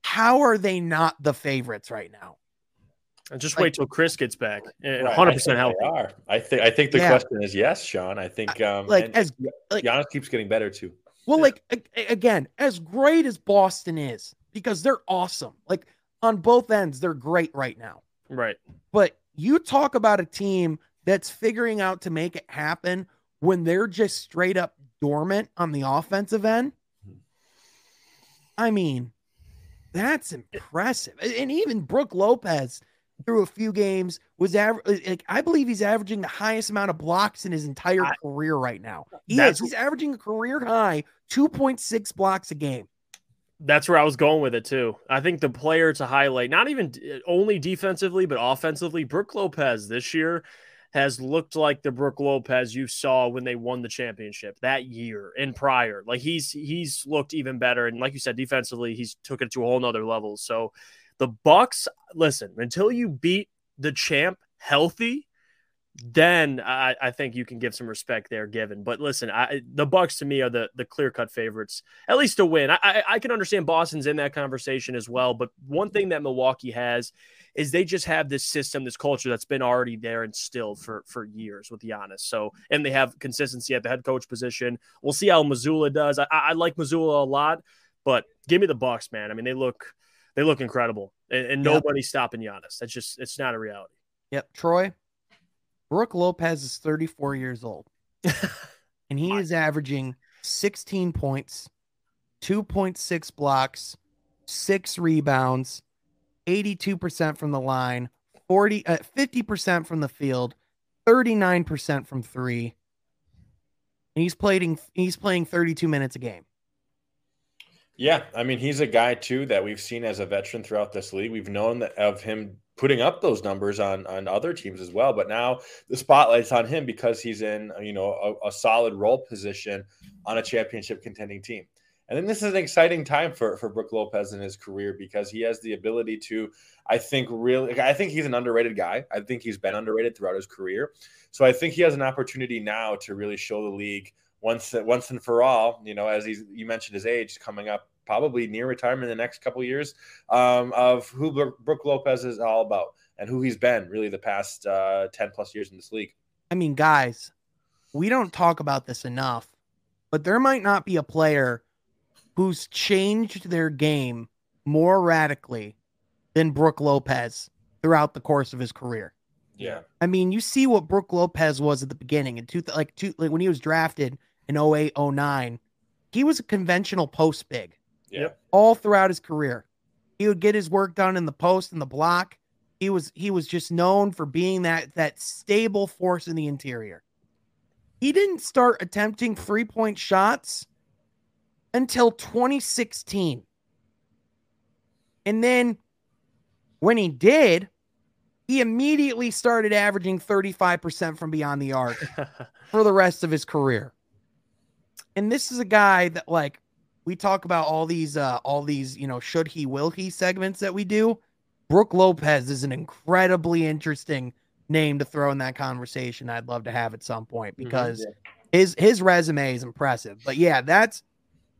how are they not the favorites right now? And just Like- wait till Khris gets back One hundred percent healthy. they are. I think I think the Yeah. question is yes, Sean. I think um Like, as like- Giannis keeps getting better too. Well, like a- a- again, as great as Boston is, because they're awesome. Like on both ends, they're great right now. Right. But you talk about a team that's figuring out to make it happen when they're just straight up dormant on the offensive end. I mean, that's impressive. And even Brook Lopez through a few games was average. Like I believe he's averaging the highest amount of blocks in his entire I- career right now. He is. He's averaging a career high 2.6 blocks a game. That's where I was going with it too. I think the player to highlight, not even only defensively, but offensively, Brook Lopez this year has looked like the Brook Lopez you saw when they won the championship that year and prior. Like he's he's looked even better, and like you said, defensively, he's took it to a whole nother level. So the Bucks, listen, until you beat the champ healthy, then I, I think you can give some respect there given. But listen, I, the Bucks to me are the the clear cut favorites, at least to win. I, I can understand Boston's in that conversation as well. But one thing that Milwaukee has is they just have this system, this culture that's been already there instilled for for years with Giannis. So and they have consistency at the head coach position. We'll see how Mazzulla does. I, I like Mazzulla a lot, but give me the Bucks, man. I mean, they look they look incredible, and, and Yep. nobody's stopping Giannis. That's just it's not a reality. Yep. Troy, Brook Lopez is 34 years old, *laughs* and he is averaging 16 points, 2.6 blocks, six rebounds, 82% from the line, 40, uh, 50% from the field, 39% from three. And he's playing he's playing 32 minutes a game. Yeah, I mean he's a guy too that we've seen as a veteran throughout this league. We've known that of him putting up those numbers on on other teams as well, but now the spotlight's on him because he's in you know a, a solid role position on a championship contending team. And then this is an exciting time for for Brook Lopez in his career because he has the ability to, I think, really, I think he's an underrated guy. I think he's been underrated throughout his career. So I think he has an opportunity now to really show the league once once and for all. You know, as he's you mentioned his age coming up, probably near retirement in the next couple of years, um, of who Bro- Brook Lopez is all about and who he's been really the past uh, ten plus years in this league. I mean, guys, we don't talk about this enough, but there might not be a player who's changed their game more radically than Brook Lopez throughout the course of his career. Yeah, I mean, you see what Brook Lopez was at the beginning in two, like two, like when he was drafted in 08, 09, he was a conventional post big yeah, Yep. all throughout his career. He would get his work done in the post and the block. He was he was just known for being that that stable force in the interior. He didn't start attempting three-point shots until 2016. And then when he did, he immediately started averaging 35% from beyond the arc *laughs* for the rest of his career. And this is a guy that like we talk about all these uh all these, you know, should he will he segments that we do. Brook Lopez is an incredibly interesting name to throw in that conversation. I'd love to have at some point because his his resume is impressive. But yeah, that's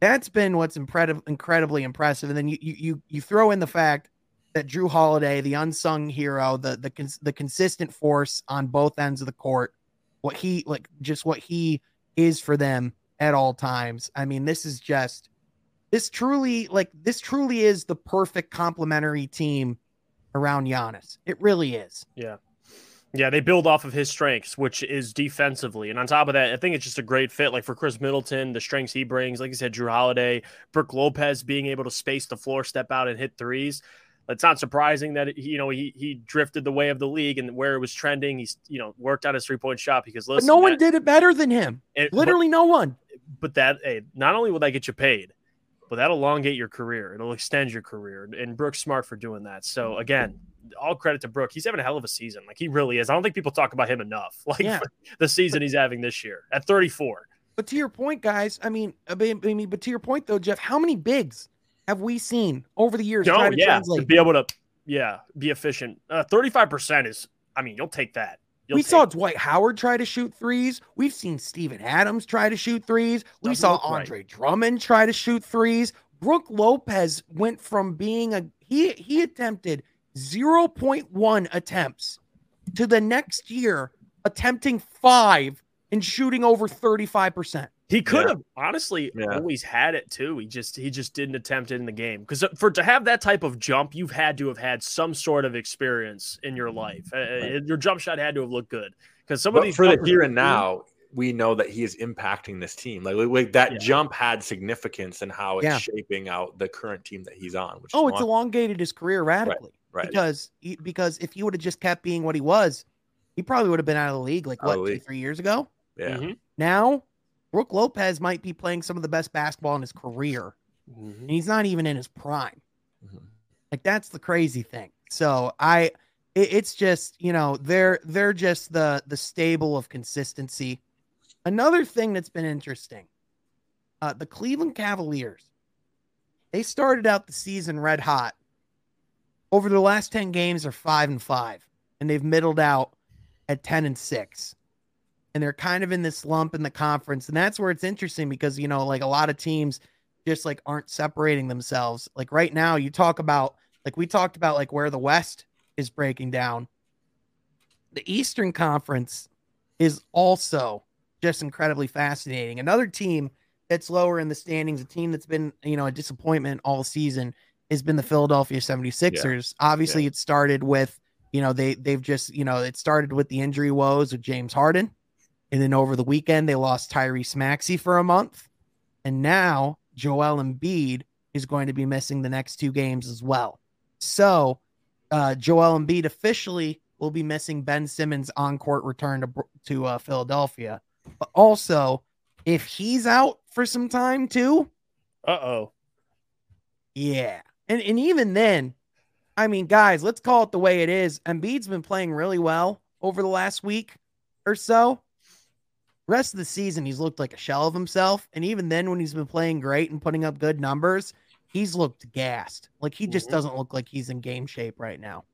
that's been what's incredible incredibly impressive. And then you you you, you throw in the fact that Jrue Holiday, the unsung hero, the the cons- the consistent force on both ends of the court, what he like just what he is for them at all times. I mean, this is just this truly like this truly is the perfect complementary team around Giannis. It really is. Yeah. Yeah, they build off of his strengths, which is defensively. And on top of that, I think it's just a great fit. Like for Khris Middleton, the strengths he brings, like you said, Jrue Holiday, Brook Lopez being able to space the floor, step out and hit threes. It's not surprising that you know he he drifted the way of the league and where it was trending. He's you know worked out his three point shot because But no one that- did it better than him. it- but- Literally no one. but that hey, not only will that get you paid, but that'll elongate your career. It'll extend your career. And Brook's smart for doing that. So again, all credit to Brook. He's having a hell of a season. Like he really is. I don't think people talk about him enough. *laughs* Like Yeah. the season he's having this year at 34. But to your point, guys, I mean, I mean, but to your point though, Jeff, how many bigs have we seen over the years No, try to yeah, to be able to, yeah, be efficient. Uh, thirty-five percent is, I mean, you'll take that. You'll we take saw. Dwight Howard try to shoot threes. We've seen Steven Adams try to shoot threes. We Doesn't saw look right. Andre Drummond try to shoot threes. Brook Lopez went from being a he he attempted 0.1 attempts to the next year attempting 5 and shooting over 35%. He could Yeah. have honestly Yeah. always had it too. He just he just didn't attempt it in the game because for to have that type of jump, you've had to have had some sort of experience in your life. Uh, Right. your jump shot had to have looked good because some of these for the here and now, we know that he is impacting this team. Like, like that Yeah. jump had significance in how it's Yeah. shaping out the current team that he's on. Which Oh, is it's one- elongated his career radically. right. because he, because if he would have just kept being what he was, he probably would have been out of the league like Out what the two three years ago. yeah. Mhm. Now, Brook Lopez might be playing some of the best basketball in his career, and he's not even in his prime. Mhm. Like that's the crazy thing. So I, it, it's just you know they're they're just the the stable of consistency. Another thing that's been interesting, uh, the Cleveland Cavaliers, they started out the season red hot. Over the last ten games, are five and five, and they've middled out at ten and six and they're kind of in this slump in the conference. And that's where it's interesting because, you know, like a lot of teams just like aren't separating themselves. Like right now, you talk about, like we talked about, like where the West is breaking down. The Eastern Conference is also just incredibly fascinating. Another team that's lower in the standings, a team that's been, you know, a disappointment all season has been the Philadelphia 76ers. Obviously, it started with, you know, they they've just, you know, it started with the injury woes of James Harden. And then over the weekend, they lost Tyrese Maxey for a month. And now Joel Embiid is going to be missing the next two games as well. So uh, Joel Embiid officially will be missing Ben Simmons' on court return to, to uh, Philadelphia. But also, if he's out for some time too, Uh oh. yeah. And, and even then, I mean, guys, let's call it the way it is. Embiid's been playing really well over the last week or so. Rest of the season, he's looked like a shell of himself. And even then, when he's been playing great and putting up good numbers, he's looked gassed. Like he just Mhm. doesn't look like he's in game shape right now.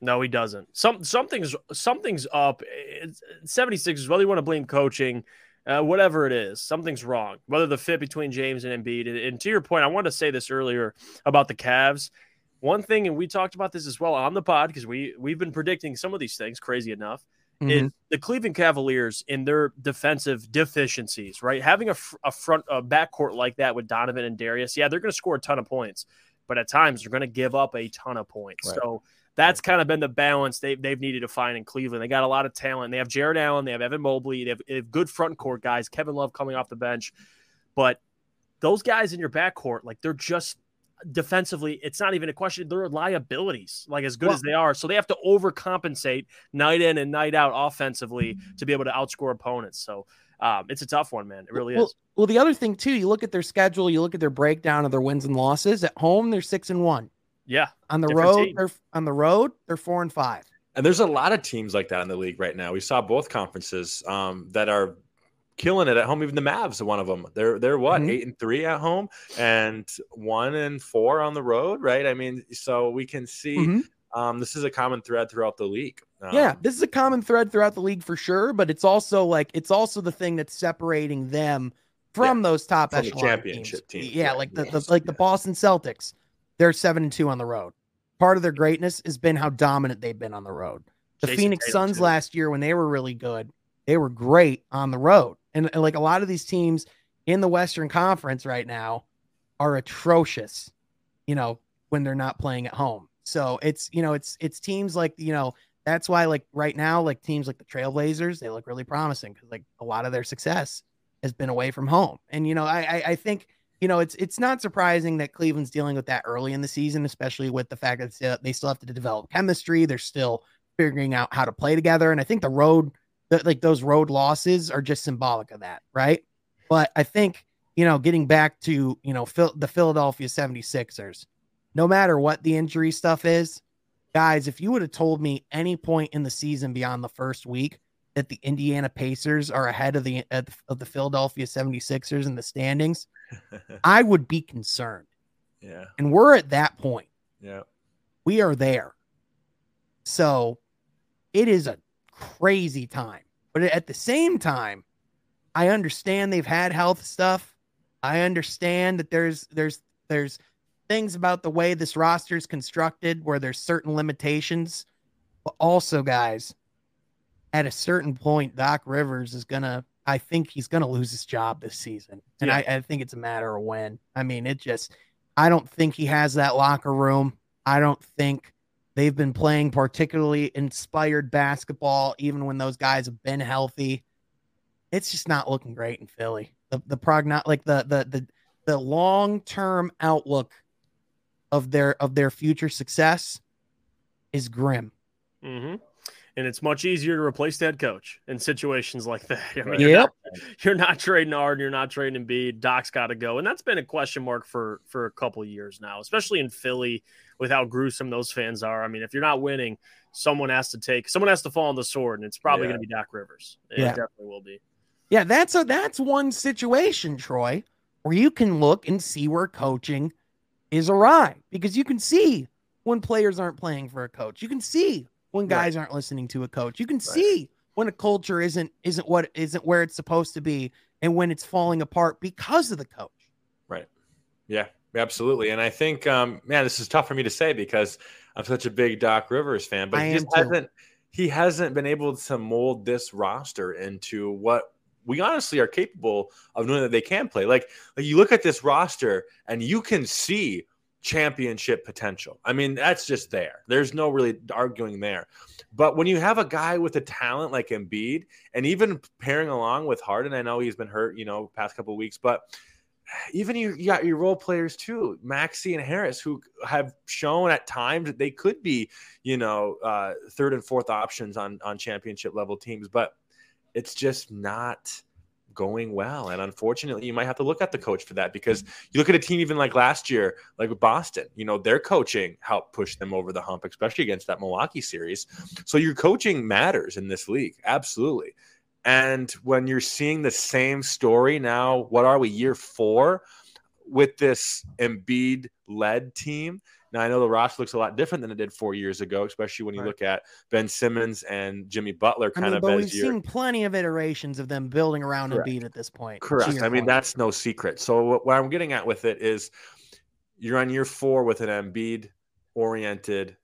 No, he doesn't. Some something's something's up. It's, 76ers, whether you want to blame coaching, uh, whatever it is, something's wrong. Whether the fit between James and Embiid. And, and to your point, I wanted to say this earlier about the Cavs. One thing, and we talked about this as well on the pod because we we've been predicting some of these things. Crazy enough, Mm-hmm. is the Cleveland Cavaliers in their defensive deficiencies, right? Having a, a front a backcourt like that with Donovan and Darius, yeah, they're going to score a ton of points, but at times they're going to give up a ton of points. Right. So that's kind of been the balance they've, they've needed to find in Cleveland. They got a lot of talent. They have Jarrett Allen, they have Evan Mobley, they have, they have good front court guys, Kevin Love coming off the bench, but those guys in your backcourt, like they're just defensively, it's not even a question. They're liabilities, like as good Well- as they are. So they have to overcompensate night in and night out offensively to be able to outscore opponents. So um, it's a tough one, man. It really well, is. well, the other thing too, you look at their schedule, you look at their breakdown of their wins and losses. At home, they're six and one. Yeah. On the road, team. they're on the road, they're four and five. And there's a lot of teams like that in the league right now. We saw both conferences um, that are killing it at home. Even the Mavs, are one of them. They're they're what Mhm. eight and three at home and one and four on the road, right? I mean, so we can see Mhm. um, this is a common thread throughout the league. Um, yeah, this is a common thread throughout the league for sure, but it's also like it's also the thing that's separating them from those top From the championship teams. teams, Yeah, yeah, like the, the yes, like the. Boston Celtics, they're seven and two on the road. Part of their greatness has been how dominant they've been on the road. The Jayson Phoenix Tatum, Suns too. last year when they were really good, they were great on the road. And, and like a lot of these teams in the Western Conference right now are atrocious, you know, when they're not playing at home. So it's, you know, it's it's teams like, you know, that's why like right now, like teams like the Trailblazers, they look really promising because like a lot of their success has been away from home. And you know, I I, I think you know it's it's not surprising that Cleveland's dealing with that early in the season, especially with the fact that they still have to develop chemistry. They're still figuring out how to play together, and I think the road, that like those road losses, are just symbolic of that, right? But I think you know, getting back to you know Phil, the Philadelphia 76ers, no matter what the injury stuff is, guys, if you would have told me any point in the season beyond the first week that the Indiana Pacers are ahead of the of the Philadelphia 76ers in the standings, *laughs* I would be concerned. Yeah. And we're at that point. Yeah. We are there. So it is a crazy time. But at the same time, I understand they've had health stuff. I understand that there's there's there's things about the way this roster is constructed where there's certain limitations. But also, guys, at a certain point, Doc Rivers is gonna I think he's gonna lose his job this season. And Yeah. I, I think it's a matter of when. I mean, it just I don't think he has that locker room. I don't think they've been playing particularly inspired basketball, even when those guys have been healthy. It's just not looking great in Philly. The the progno like the the the the long term outlook of their of their future success is grim. hmm And it's much easier to replace the head coach in situations like that. *laughs* I mean, Right. you're, not, you're not trading Harden, you're not trading Embiid. Doc's got to go, and that's been a question mark for for a couple of years now, especially in Philly with how gruesome those fans are. I mean, if you're not winning, someone has to take, someone has to fall on the sword, and it's probably Yeah. going to be Doc Rivers. It Yeah. definitely will be. Yeah, that's a that's one situation, Troy, where you can look and see where coaching is awry because you can see when players aren't playing for a coach. You can see when guys aren't listening to a coach. You can see when a culture isn't isn't what isn't where it's supposed to be and when it's falling apart because of the coach. Right. Yeah, absolutely. And I think, um, man, this is tough for me to say because I'm such a big Doc Rivers fan, but I he just too. hasn't he hasn't been able to mold this roster into what we honestly are capable of knowing that they can play. Like, like you look at this roster and you can see championship potential. I mean, that's just there. There's no really arguing there. But when you have a guy with a talent like Embiid, and even pairing along with Harden, I know he's been hurt, you know, past couple weeks, but even you, you got your role players too, Maxey and Harris, who have shown at times that they could be, you know, uh, third and fourth options on on championship level teams, but it's just not going well. And unfortunately, you might have to look at the coach for that because mm-hmm. you look at a team even like last year, like Boston, you know, their coaching helped push them over the hump, especially against that Milwaukee series. So your coaching matters in this league, absolutely. And when you're seeing the same story now, what are we, year four, with this Embiid led team? Now, I know the roster looks a lot different than it did four years ago, especially when you Right. look at Ben Simmons and Jimmy Butler I kind mean, of but we've your. seen plenty of iterations of them building around Correct. Embiid at this point. Correct. your I mean, that's no secret. So, what, what I'm getting at with it is you're on year four with an Embiid oriented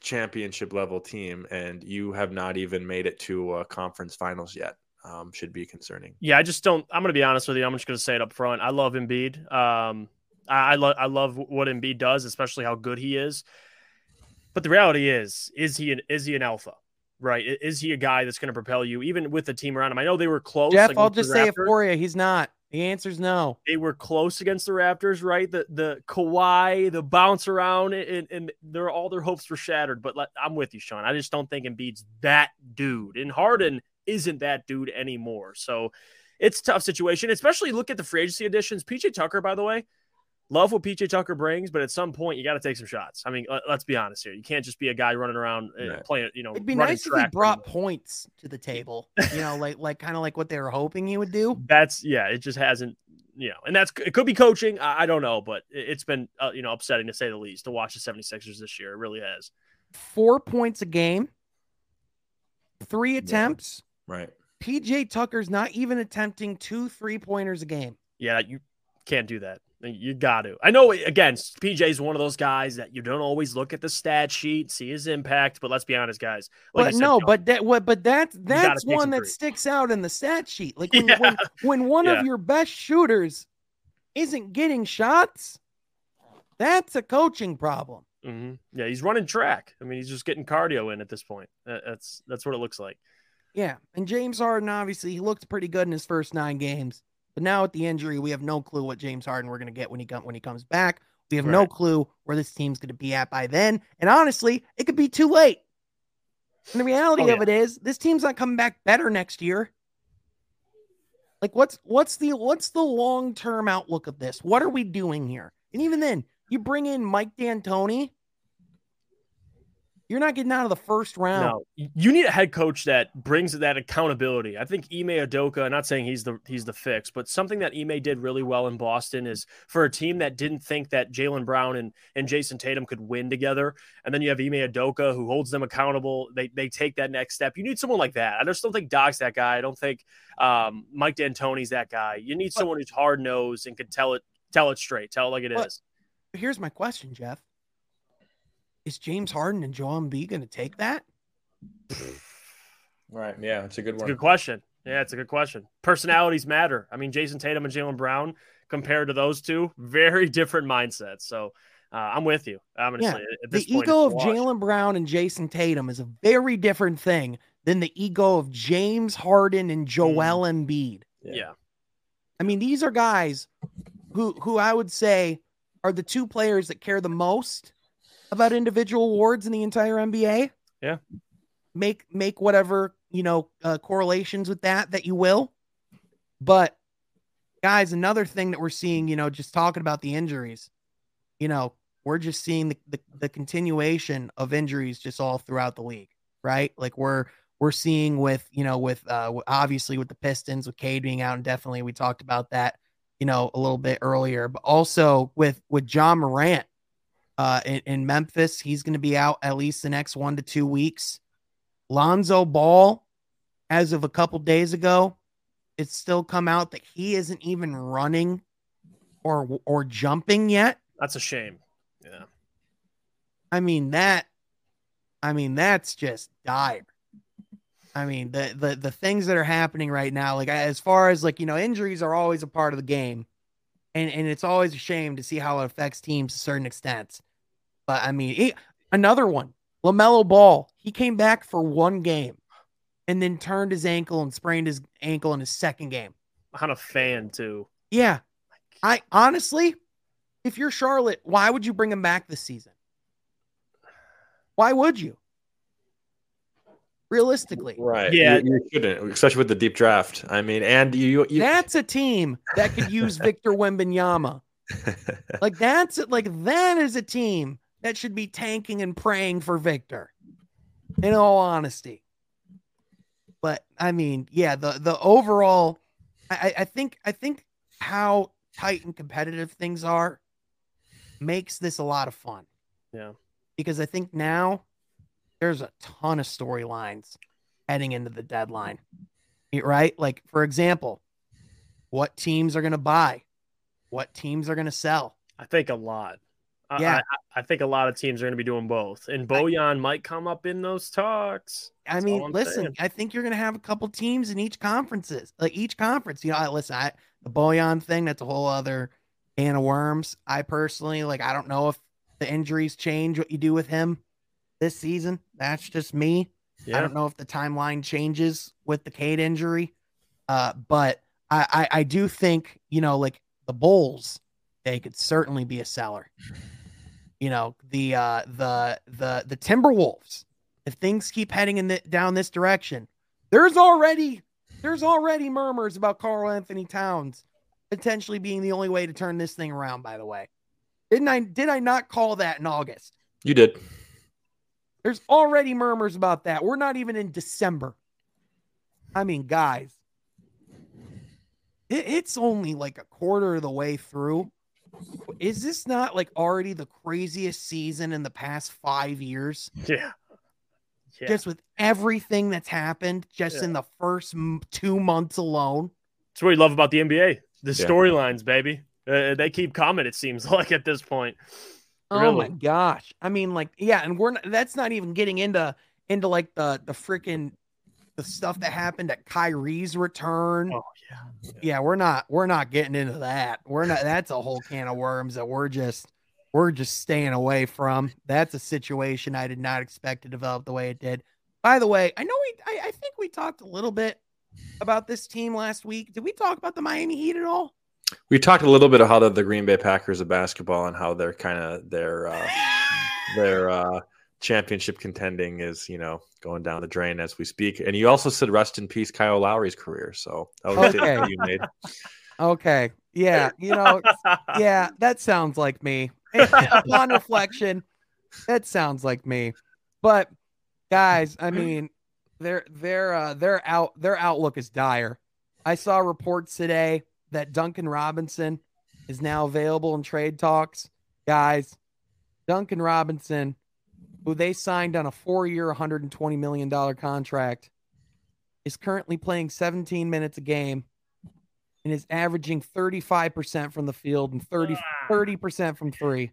championship level team, and you have not even made it to uh, conference finals yet. Um, should be concerning. Yeah, I just don't. I'm going to be honest with you. I'm just going to say it up front. I love Embiid. Um, I, I love I love what Embiid does, especially how good he is. But the reality is, is he an is he an alpha? Right? Is he a guy that's going to propel you, even with the team around him? I know they were close. Jeff, I'll just say it for you. He's not. The answer's no. They were close against the Raptors, right? The the Kawhi, the bounce around, and, and they're all their hopes were shattered. But let, I'm with you, Sean. I just don't think Embiid's that dude, and Harden isn't that dude anymore. So it's a tough situation, especially look at the free agency additions. PJ Tucker, by the way, love what PJ Tucker brings, but at some point you got to take some shots. I mean, let, us be honest here. You can't just be a guy running around and Right. playing, you know, It'd be nice if he brought and- points to the table. You know, like like kind of like what they were hoping he would do. That's yeah, it just hasn't, you know, and that's it could be coaching. I, I don't know, but it- it's been uh, you know upsetting to say the least to watch the 76ers this year. It really has. Four points a game, three attempts. Right. PJ Tucker's not even attempting two three pointers a game. Yeah, you can't do that. You got to. I know again, PJ is one of those guys that you don't always look at the stat sheet, see his impact, but let's be honest, guys. Like but said, no, but that what but that's that's one that sticks out in the stat sheet. Like when Yeah. when, *laughs* when one Yeah. of your best shooters isn't getting shots, that's a coaching problem. Mhm. yeah, he's running track. I mean, he's just getting cardio in at this point. That's that's what it looks like. Yeah, and James Harden obviously he looked pretty good in his first nine games, but now with the injury, we have no clue what James Harden we're going to get when he come when he comes back. We have no clue where this team's going to be at by then, and honestly, it could be too late. And the reality Oh, of it is, this team's not coming back better next year. Like, what's what's the what's the long term outlook of this? What are we doing here? And even then, you bring in Mike D'Antoni. You're not getting out of the first round. No, you need a head coach that brings that accountability. I think Ime Udoka. I'm not saying he's the he's the fix, but something that Ime did really well in Boston is for a team that didn't think that Jaylen Brown and, and Jayson Tatum could win together, and then you have Ime Udoka who holds them accountable. They they take that next step. You need someone like that. I just don't think Doc's that guy. I don't think um, Mike D'Antoni's that guy. You need someone who's hard nosed and can tell it tell it straight, tell it like it but, is. Here's my question, Jeff is James Harden and Joel Embiid going to take that? *sighs* Right. Yeah, it's a good one. A good question. Yeah, it's a good question. Personalities matter. I mean, Jayson Tatum and Jaylen Brown compared to those two, very different mindsets. So uh, I'm with you. Honestly, yeah. Say the point, the ego of Jaylen Brown and Jayson Tatum is a very different thing than the ego of James Harden and Joel mm. Embiid. Yeah. yeah. I mean, these are guys who who I would say are the two players that care the most about individual awards in the entire NBA. Yeah. Make make whatever, you know, uh, correlations with that that you will. But guys, another thing that we're seeing, you know, just talking about the injuries, you know, we're just seeing the, the, the continuation of injuries just all throughout the league, right? Like we're we're seeing with, you know, with uh obviously with the Pistons, with Cade being out, and definitely we talked about that, you know, a little bit earlier, but also with with Ja Morant uh, in, in Memphis. He's going to be out at least the next one to two weeks. Lonzo Ball, as of a couple days ago, it's still come out that he isn't even running or or jumping yet. That's a shame. Yeah. I mean that I mean that's just dire. I mean the the the things that are happening right now like as far as like you know injuries are always a part of the game. And and it's always a shame to see how it affects teams to certain extents. But I mean, he, another one, LaMelo Ball. He came back for one game and then turned his ankle and sprained his ankle in his second game. On a fan, too. Yeah. I honestly, if you're Charlotte, why would you bring him back this season? Why would you? Realistically, right? Yeah, you, you, shouldn't, especially with the deep draft. I mean, and you, you that's a team that could use *laughs* Victor Wembanyama. *laughs* like that's it. like that is a team that should be tanking and praying for Victor. In all honesty. But I mean, yeah, the the overall I, I think I think how tight and competitive things are makes this a lot of fun. Yeah. Because I think now there's a ton of storylines heading into the deadline. Right? Like, for example, what teams are going to buy? What teams are going to sell? I think a lot. Yeah, I, I, think a lot of teams are going to be doing both, and Bojan might come up in those talks. That's I mean, listen, saying. I think you're going to have a couple teams in each conferences, like each conference. You know, I, listen, I, the Bojan thing, that's a whole other can of worms. I personally, like, I don't know if the injuries change what you do with him this season. That's just me. Yeah. I don't know if the timeline changes with the Cade injury, uh, but I, I, I do think you know, like the Bulls, they could certainly be a seller *laughs* you know the uh the the the timberwolves if things keep heading in the, down this direction there's already there's already murmurs about Karl-Anthony Towns potentially being the only way to turn this thing around by the way. Didn't i did i not call that in august? You did. There's already murmurs about that. We're not even in december. I mean guys it, it's only like a quarter of the way through is this not like already the craziest season in the past five years? Yeah. yeah. Just with everything that's happened just yeah. in the first two months alone. That's what you love about the NBA. The yeah. storylines, baby. Uh, they keep coming, it seems *laughs* like at this point. Oh my gosh. I mean, like, yeah, and we're not, that's not even getting into into like the the freaking the stuff that happened at Kyrie's return. Oh yeah. yeah. we're not we're not getting into that. We're not that's a whole can of worms that we're just we're just staying away from. That's a situation I did not expect to develop the way it did. By the way, I know we I, I think we talked a little bit about this team last week. Did we talk about the Miami Heat at all? We talked a little bit of how the, the Green Bay Packers of basketball and how they're kind of their uh *laughs* their uh championship contending is, you know, going down the drain as we speak. And you also said rest in peace Kyle Lowry's career. So that was okay. you made. Okay. Yeah. You know, yeah, that sounds like me. *laughs* Upon reflection, that sounds like me. But guys, I mean, their their uh, their out their outlook is dire. I saw reports today that Duncan Robinson is now available in trade talks. Guys, Duncan Robinson, who they signed on a four-year, $120 million contract, is currently playing 17 minutes a game and is averaging 35% from the field and 30 30% from three.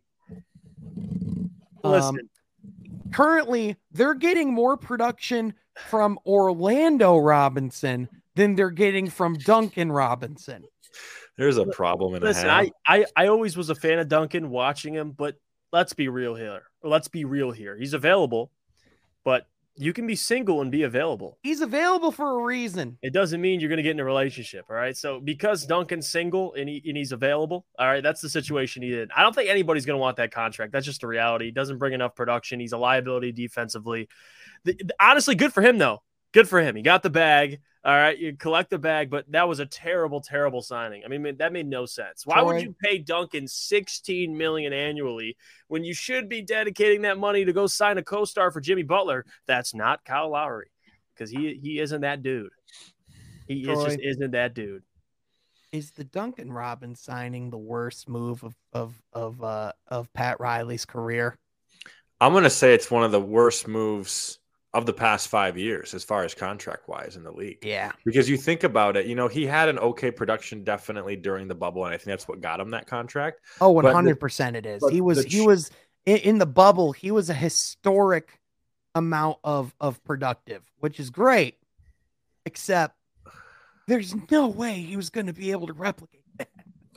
Listen, Um, currently, they're getting more production from Orlando Robinson than they're getting from Duncan Robinson. There's a problem and listen, a half. I, I I always was a fan of Duncan watching him, but let's be real here. Let's be real here. He's available, but you can be single and be available. He's available for a reason. It doesn't mean you're going to get in a relationship. All right. So because Duncan's single and, he, and he's available, all right, that's the situation he's in. I don't think anybody's going to want that contract. That's just a reality. He doesn't bring enough production. He's a liability defensively. The, the- honestly, good for him, though. Good for him. He got the bag. All right. You collect the bag, but that was a terrible, terrible signing. I mean, that made no sense. Why would you pay Duncan 16 million annually when you should be dedicating that money to go sign a co-star for Jimmy Butler? That's not Kyle Lowry because he he isn't that dude. He is just isn't that dude. Is the Duncan Robin signing the worst move of of of uh of Pat Riley's career? I'm going to say it's one of the worst moves of the past five years as far as contract wise in the league. Yeah. Because you think about it, you know, he had an okay production definitely during the bubble, and I think that's what got him that contract. Oh, 100% it is. He was he was in, in the bubble, he was a historic amount of of productive, which is great. Except there's no way he was going to be able to replicate that.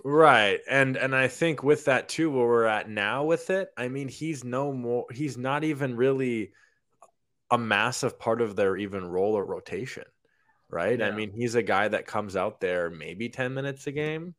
Right. And and I think with that too, where we're at now with it, I mean, he's no more he's not even really a massive part of their even role or rotation. Right. I mean, he's a guy that comes out there maybe 10 minutes a game.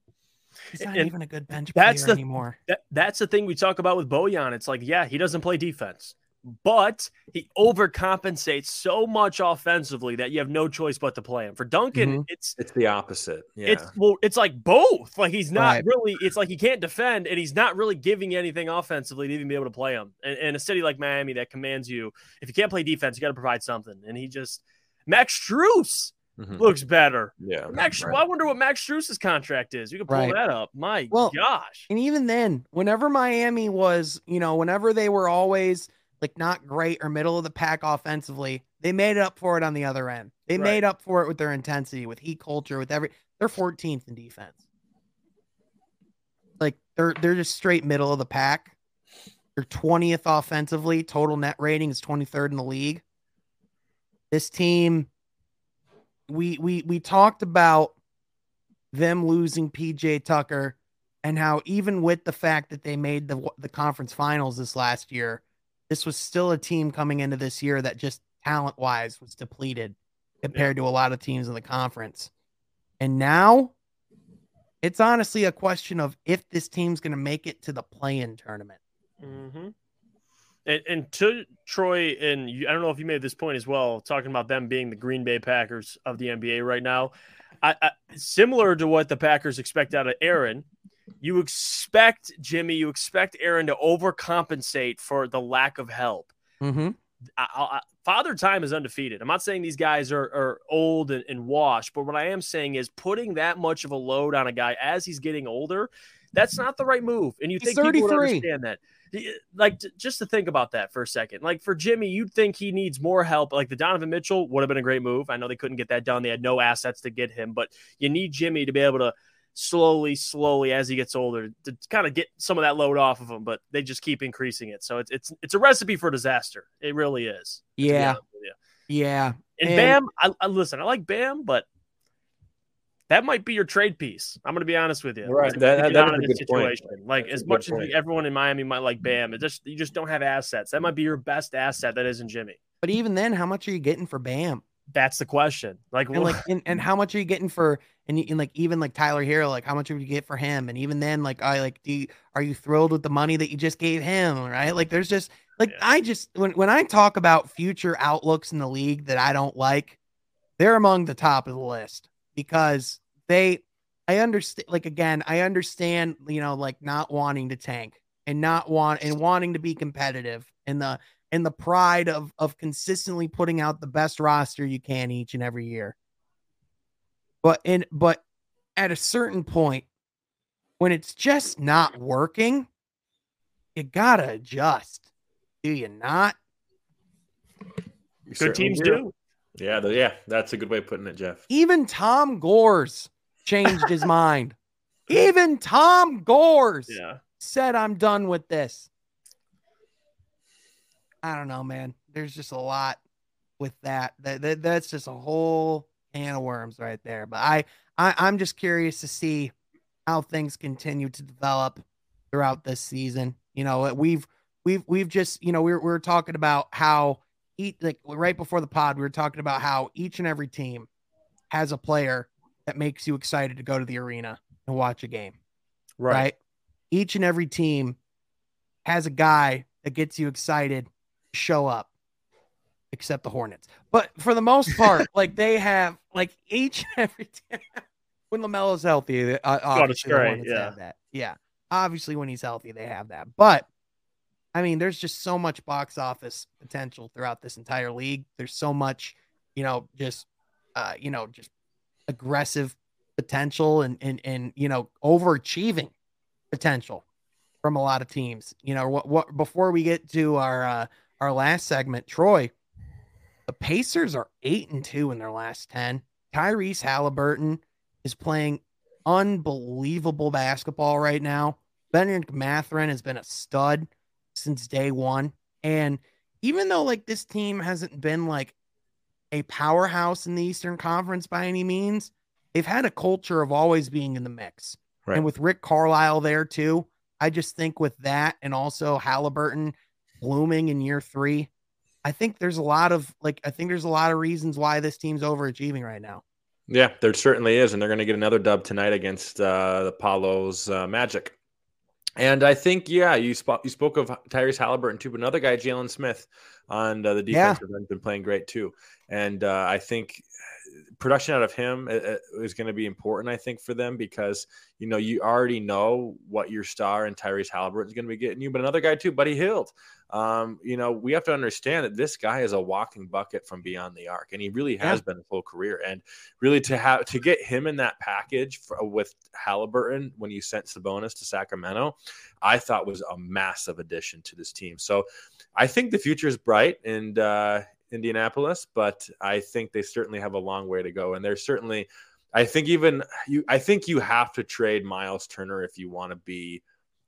He's not And even a good bench that's player the- anymore. That that's the thing we talk about with Bojan. It's like, yeah, he doesn't play defense, but he overcompensates so much offensively that you have no choice but to play him. For Duncan, it's It's the opposite. Yeah. it's well, it's like both. Like he's not Right. really. It's like he can't defend, and he's not really giving anything offensively to even be able to play him. And, and a city like Miami that commands you, if you can't play defense, you got to provide something. And he just Max Strus Mhm. looks better. yeah. Max, right. well, I wonder what Max Strus's contract is. You can pull Right. that up. My Well, gosh. And even then, whenever Miami was, you know, whenever they were always like not great or middle of the pack offensively, they made up for it on the other end. They Right. made up for it with their intensity, with heat culture, with every. They're 14th in defense. Like they're they're just straight middle of the pack. They're 20th offensively. Total net rating is 23rd in the league. This team, we we we talked about them losing PJ Tucker and how even with the fact that they made the the conference finals this last year, this was still a team coming into this year that just talent wise was depleted compared to a lot of teams in the conference. And now it's honestly a question of if this team's going to make it to the play-in tournament. hmm And, and to Troy, and you, I don't know if you made this point as well, talking about them being the Green Bay Packers of the NBA right now. I, I, similar to what the Packers expect out of Aaron, you expect Jimmy, you expect Aaron to overcompensate for the lack of help. Mm-hmm. I, I, Father Time is undefeated. I'm not saying these guys are, are old and, and washed, but what I am saying is putting that much of a load on a guy as he's getting older, that's not the right move. And you He's think people would understand that. Like, just to think about that for a second. Like, for Jimmy, you'd think he needs more help. Like, the Donovan Mitchell would have been a great move. I know they couldn't get that done. They had no assets to get him, but you need Jimmy to be able to slowly, slowly, as he gets older, to kind of get some of that load off of him, but they just keep increasing it. So it's, it's, it's a recipe for disaster. It really is. Yeah, honest with you. yeah. And, And- Bam, I, I listen. I like Bam, but that might be your trade piece. I'm going to be honest with you. Right. To That- get that out a this good point. Like That's as much as point. everyone in Miami might like Bam, it just you just don't have assets. That might be your best asset. That isn't Jimmy. But even then, how much are you getting for Bam? That's the question. Like, And like, and, and how much are you getting for and, and like even like Tyler Herro? Like, how much would you get for him? And even then, like, I like, do you, are you thrilled with the money that you just gave him? Right? Like, there's just like Yeah. I just when when I talk about future outlooks in the league that I don't like, they're among the top of the list because they, I understand. Like again, I understand. You know, like not wanting to tank and not want and wanting to be competitive and the and the pride of of consistently putting out the best roster you can each and every year. But in but at a certain point, when it's just not working, you gotta adjust. Do you not? You Good certainly teams do. Yeah, the, yeah, that's a good way of putting it, Jeff. Even Tom Gores changed his *laughs* mind. Even Tom Gores Yeah. said, I'm done with this. I don't know, man. There's just a lot with that. That, that that's just a whole can of worms right there. But I, I I'm just curious to see how things continue to develop throughout this season. You know, uh, we've we've we've just you know we we're, we we're talking about how eat like right before the pod we were talking about how each and every team has a player that makes you excited to go to the arena and watch a game Right. right. Each and every team has a guy that gets you excited show up, except the Hornets. But for the most part, *laughs* like they have, like each and every team, *laughs* when LaMelo's healthy, uh, obviously the Hornets yeah. have that. Yeah, obviously when he's healthy, they have that. But I mean, there's just so much box office potential throughout this entire league. There's so much, you know, just, uh, you know, just aggressive potential and and and you know overachieving potential from a lot of teams. You know what? What before we get to our uh, our last segment, Troy, the Pacers are eight and two in their last ten. Tyrese Halliburton is playing unbelievable basketball right now. Bennedict Mathurin has been a stud since day one, and even though like this team hasn't been like a powerhouse in the Eastern Conference by any means, they've had a culture of always being in the mix. Right. And with Rick Carlisle there too, I just think with that and also Halliburton blooming in year three, I think there's a lot of like I think there's a lot of reasons why this team's overachieving right now. Yeah, there certainly is, and they're going to get another dub tonight against uh, the Apollo's uh, Magic. And I think, yeah, you spoke you spoke of Tyrese Halliburton too, but another guy, Jalen Smith, on uh, the Yeah. defensive end, been playing great too. And uh, I think production out of him uh, uh, is going to be important. I think for them because you know you already know what your star and Tyrese Halliburton is going to be getting you, but another guy too, Buddy Hield. Um, you know, we have to understand that this guy is a walking bucket from beyond the arc, and he really has been a full career. And really, to have to get him in that package for, with Halliburton when you sent Sabonis to Sacramento, I thought was a massive addition to this team. So, I think the future is bright and uh, Indianapolis, but I think they certainly have a long way to go, and they're certainly. I think even you. I think you have to trade Miles Turner if you want to be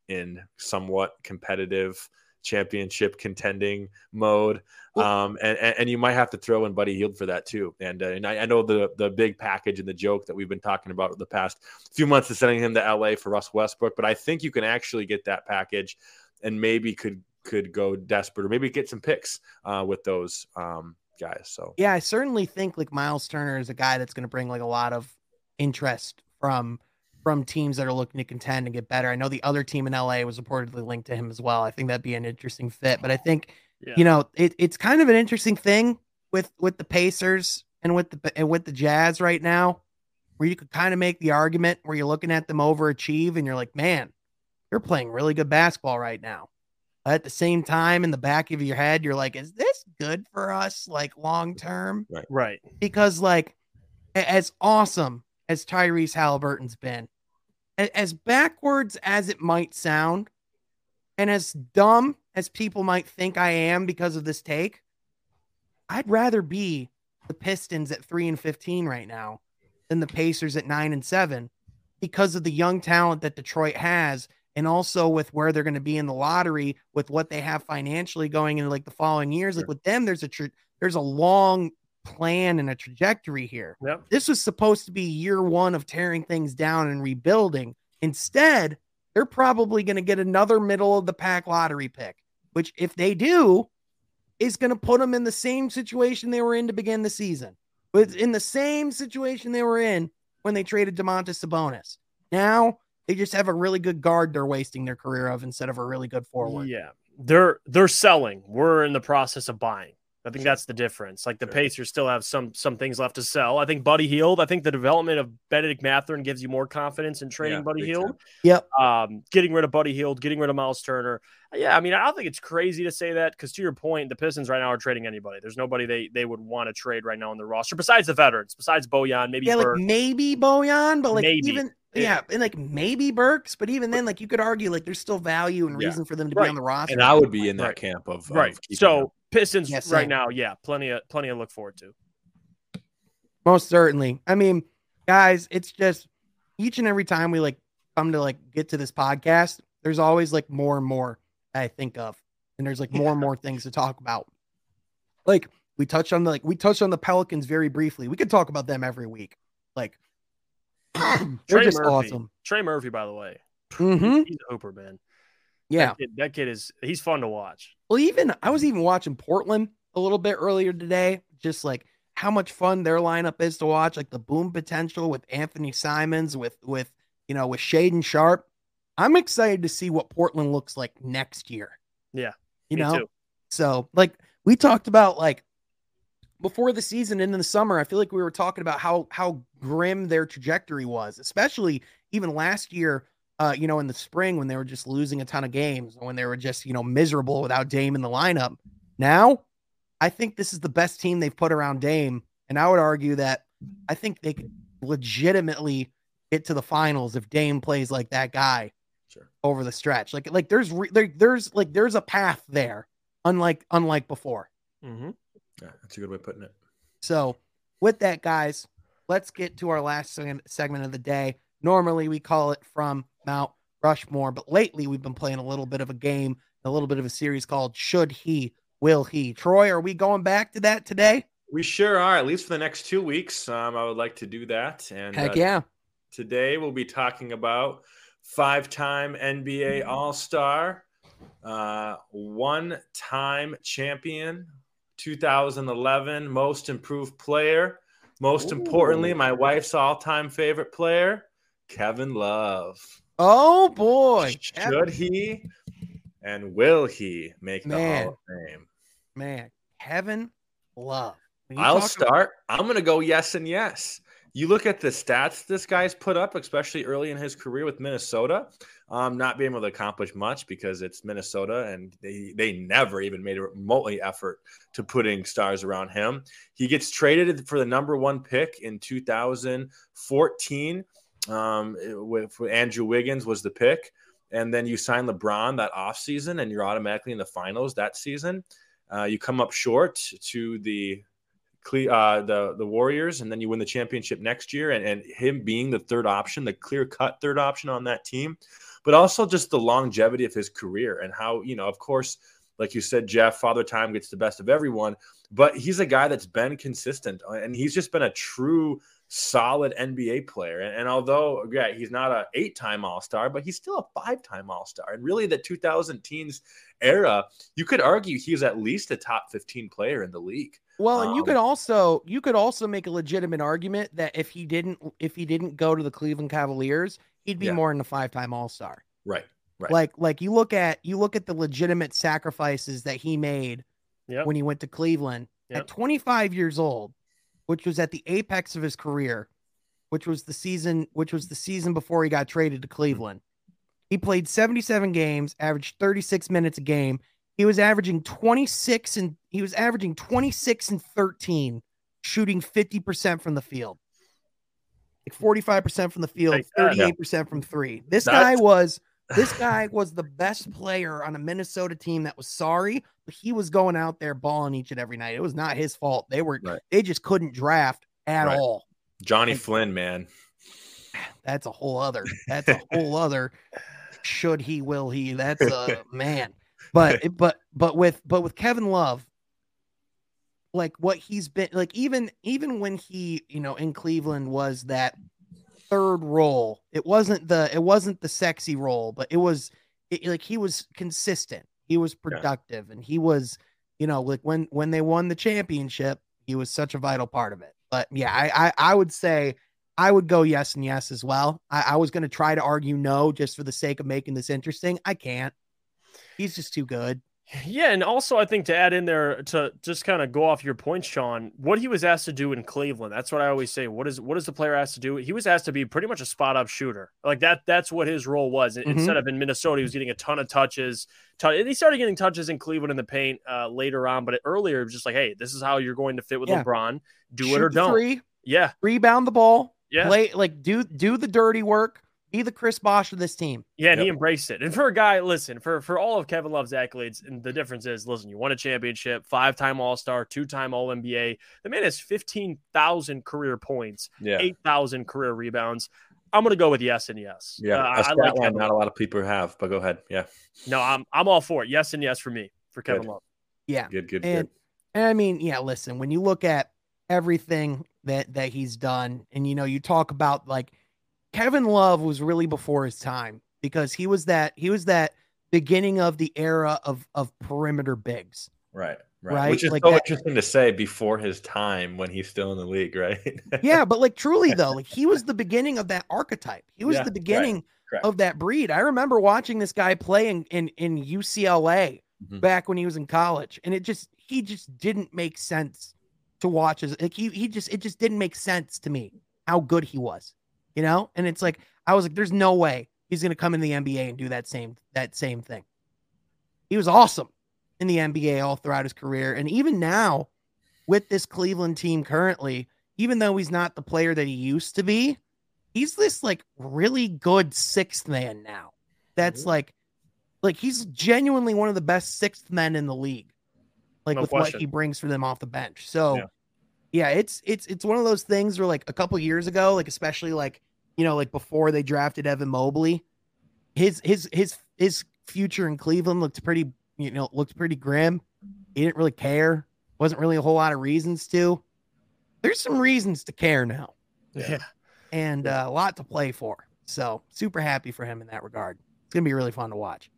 in somewhat competitive championship contending mode. Um, and, and, you might have to throw in Buddy Hield for that too. And, uh, and I, I know the, the big package and the joke that we've been talking about the past few months is sending him to LA for Russ Westbrook, but I think you can actually get that package and maybe could, could go desperate or maybe get some picks uh, with those um, guys. So Yeah, I certainly think like Miles Turner is a guy that's going to bring like a lot of interest from from teams that are looking to contend and get better. I know the other team in LA was reportedly linked to him as well. I think that'd be an interesting fit. But I think Yeah. you know it, it's kind of an interesting thing with with the Pacers and with the and with the Jazz right now, where you could kind of make the argument where you're looking at them overachieve and you're like, man, you're playing really good basketball right now. At the same time, in the back of your head, you're like, is this good for us, like long term? Right. right because like as awesome as Tyrese Halliburton's been, as backwards as it might sound, and as dumb as people might think I am because of this take, I'd rather be the Pistons at three and fifteen right now than the Pacers at nine and seven because of the young talent that Detroit has. And also with where they're going to be in the lottery, with what they have financially going into like the following years, like with them, there's a there's a long plan and a trajectory here. Yep. This was supposed to be year one of tearing things down and rebuilding. Instead, they're probably going to get another middle of the pack lottery pick, which, if they do, is going to put them in the same situation they were in to begin the season. But in the same situation they were in when they traded Domantas Sabonis. Now they just have a really good guard they're wasting their career of instead of a really good forward. Yeah. They're they're selling. We're in the process of buying. I think that's the difference. Like the sure. Pacers still have some some things left to sell. I think Buddy Hield. I think the development of Bennedict Mathurin gives you more confidence in trading yeah, Buddy Hield. Yep. Um, getting rid of Buddy Hield, getting rid of Miles Turner. Yeah, I mean, I don't think it's crazy to say that because to your point, the Pistons right now are trading anybody. There's nobody they they would want to trade right now on the roster besides the veterans, besides Bojan, maybe yeah, Burks. like maybe Bojan, but like maybe. even yeah, and like maybe Burks, but even then, like you could argue like there's still value and reason yeah. for them to right. be on the roster. And I would be in that right. camp of right. Of so Pistons yes, right now, yeah, plenty of plenty to look forward to. Most certainly. I mean, guys, it's just each and every time we like come to like get to this podcast, there's always like more and more I think of, and there's like more yeah. and more things to talk about. Like we touched on the like we touched on the Pelicans very briefly. We could talk about them every week. Like they're Trey just Murphy. awesome. Trey Murphy, by the way, mm-hmm. he's a hooper, man. Yeah, that kid, that kid is he's fun to watch. Well, even I was even watching Portland a little bit earlier today, just like how much fun their lineup is to watch, like the boom potential with Anthony Simons, with with you know with Shaedon Sharpe. I'm excited to see what Portland looks like next year. Yeah, you know. Too. So like we talked about like before the season and in the summer, I feel like we were talking about how how grim their trajectory was, especially even last year. Uh, you know, in the spring when they were just losing a ton of games, when they were just you know miserable without Dame in the lineup. Now, I think this is the best team they've put around Dame, and I would argue that I think they could legitimately get to the finals if Dame plays like that guy sure. over the stretch. Like like there's re- there, there's like there's a path there, unlike unlike before. Mm-hmm. Yeah, that's a good way of putting it. So, with that, guys, let's get to our last segment of the day. Normally, we call it from Mount Rushmore, but lately we've been playing a little bit of a game, a little bit of a series called Should He, Will He? Troy, are we going back to that today? We sure are, at least for the next two weeks. Um, I would like to do that. And heck uh, yeah. Today we'll be talking about five time NBA All Star, uh, one time champion, 2011 Most Improved Player. Most Ooh. importantly, my wife's all time favorite player, Kevin Love. Oh boy. Should he and will he make the Man. Hall of Fame? Man, Kevin Love. I'll start. About- I'm going to go yes and yes you look at the stats this guy's put up, especially early in his career with Minnesota, um, not being able to accomplish much because it's Minnesota and they, they never even made a remotely effort to putting stars around him. He gets traded for the number one pick in 2014 um, with, with Andrew Wiggins was the pick. And then you sign LeBron that offseason and you're automatically in the finals that season. Uh, you come up short to the uh, the the Warriors, and then you win the championship next year, and, and him being the third option, the clear cut third option on that team, but also just the longevity of his career and how you know, of course, like you said, Jeff, Father Time gets the best of everyone, but he's a guy that's been consistent, uh, and he's just been a true solid NBA player. And, and although, yeah, he's not a eight-time All-Star, but he's still a five-time All-Star. And really, the 2000 teens era, you could argue he's at least a top 15 player in the league. Well, and you um, could also you could also make a legitimate argument that if he didn't if he didn't go to the Cleveland Cavaliers, he'd be yeah. more than a five time All Star. Right. Right. Like like you look at you look at the legitimate sacrifices that he made yep. when he went to Cleveland yep. at 25 years old, which was at the apex of his career, which was the season which was the season before he got traded to Cleveland. He played 77 games, averaged 36 minutes a game, he was averaging 26 and he was averaging 26 and 13, shooting 50% from the field. Like 45% from the field, 38% from three. This guy was this guy was the best player on a Minnesota team that was sorry, but he was going out there balling each and every night. It was not his fault. They were right. they just couldn't draft at right. all. Jonny and, Flynn, man. That's a whole other. That's a whole other. *laughs* Should he? Will he? That's a man but *laughs* but but with but with Kevin Love, like what he's been like even even when he you know in Cleveland was that third role. It wasn't the it wasn't the sexy role, but it was it, like he was consistent. He was productive, yeah. and he was you know like when when they won the championship, he was such a vital part of it. But yeah, I I, I would say. I would go yes and yes as well. I, I was going to try to argue no just for the sake of making this interesting. I can't. He's just too good. Yeah, and also I think to add in there to just kind of go off your point, Sean, what he was asked to do in Cleveland. That's what I always say. What is what is the player asked to do? He was asked to be pretty much a spot up shooter. Like that. That's what his role was. Mm-hmm. Instead of in Minnesota, he was getting a ton of touches. T- he started getting touches in Cleveland in the paint uh, later on, but earlier it was just like, hey, this is how you're going to fit with yeah. LeBron. Do Shoot it or don't. Three, yeah. Rebound the ball. Yeah. Play like do do the dirty work be the Chris Bosh of this team. Yeah, and yep. he embraced it. And for a guy, listen, for for all of Kevin Love's accolades, and the difference is, listen, you won a championship, five time All Star, two time All NBA. The man has fifteen thousand career points, yeah. eight thousand career rebounds. I'm gonna go with yes and yes. Yeah, uh, I like line not a lot of people have, but go ahead. Yeah. No, I'm I'm all for it. Yes and yes for me for Kevin good. Love. Yeah. Good, good, and, good. And I mean, yeah, listen, when you look at everything that that he's done, and you know, you talk about like Kevin Love was really before his time because he was that he was that beginning of the era of of perimeter bigs. Right. Right. right? Which is like so that, interesting to say before his time when he's still in the league, right? *laughs* yeah, but like truly though, like he was the beginning of that archetype. He was yeah, the beginning right, of that breed. I remember watching this guy play in in, in UCLA mm-hmm. back when he was in college, and it just he just didn't make sense to watch as like he he just it just didn't make sense to me how good he was you know? And it's like, I was like, there's no way he's going to come in the NBA and do that same, that same thing. He was awesome in the NBA all throughout his career. And even now with this Cleveland team currently, even though he's not the player that he used to be, he's this like really good sixth man now. That's mm-hmm. like, like he's genuinely one of the best sixth men in the league, like no with question. what he brings for them off the bench. So, yeah. Yeah, it's it's it's one of those things where like a couple years ago, like especially like you know, like before they drafted Evan Mobley, his his his his future in Cleveland looked pretty, you know, looked pretty grim. He didn't really care. Wasn't really a whole lot of reasons to. There's some reasons to care now. Yeah. And uh, a lot to play for. So super happy for him in that regard. It's gonna be really fun to watch.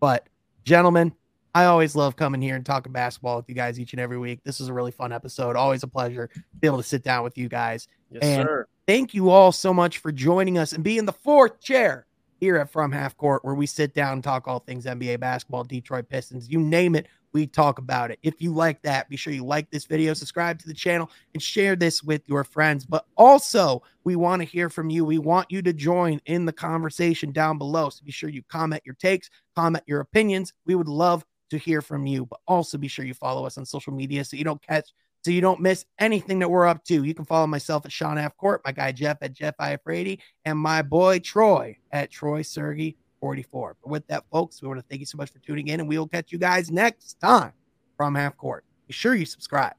But gentlemen, I always love coming here and talking basketball with you guys each and every week. This is a really fun episode. Always a pleasure to be able to sit down with you guys. Yes, and sir. Thank you all so much for joining us and being the fourth chair here at From Half Court, where we sit down and talk all things NBA basketball, Detroit Pistons, you name it, we talk about it. If you like that, be sure you like this video, subscribe to the channel, and share this with your friends. But also, we want to hear from you. We want you to join in the conversation down below. So be sure you comment your takes, comment your opinions. We would love to hear from you. But also be sure you follow us on social media so you don't catch so you don't miss anything that we're up to. You can follow myself at Sean F. Court, my guy Jeff at Jeff Iafrady, and my boy Troy at Troy Sergey 44. But with that, folks, we want to thank you so much for tuning in, and we will catch you guys next time from Half Court. Be sure you subscribe.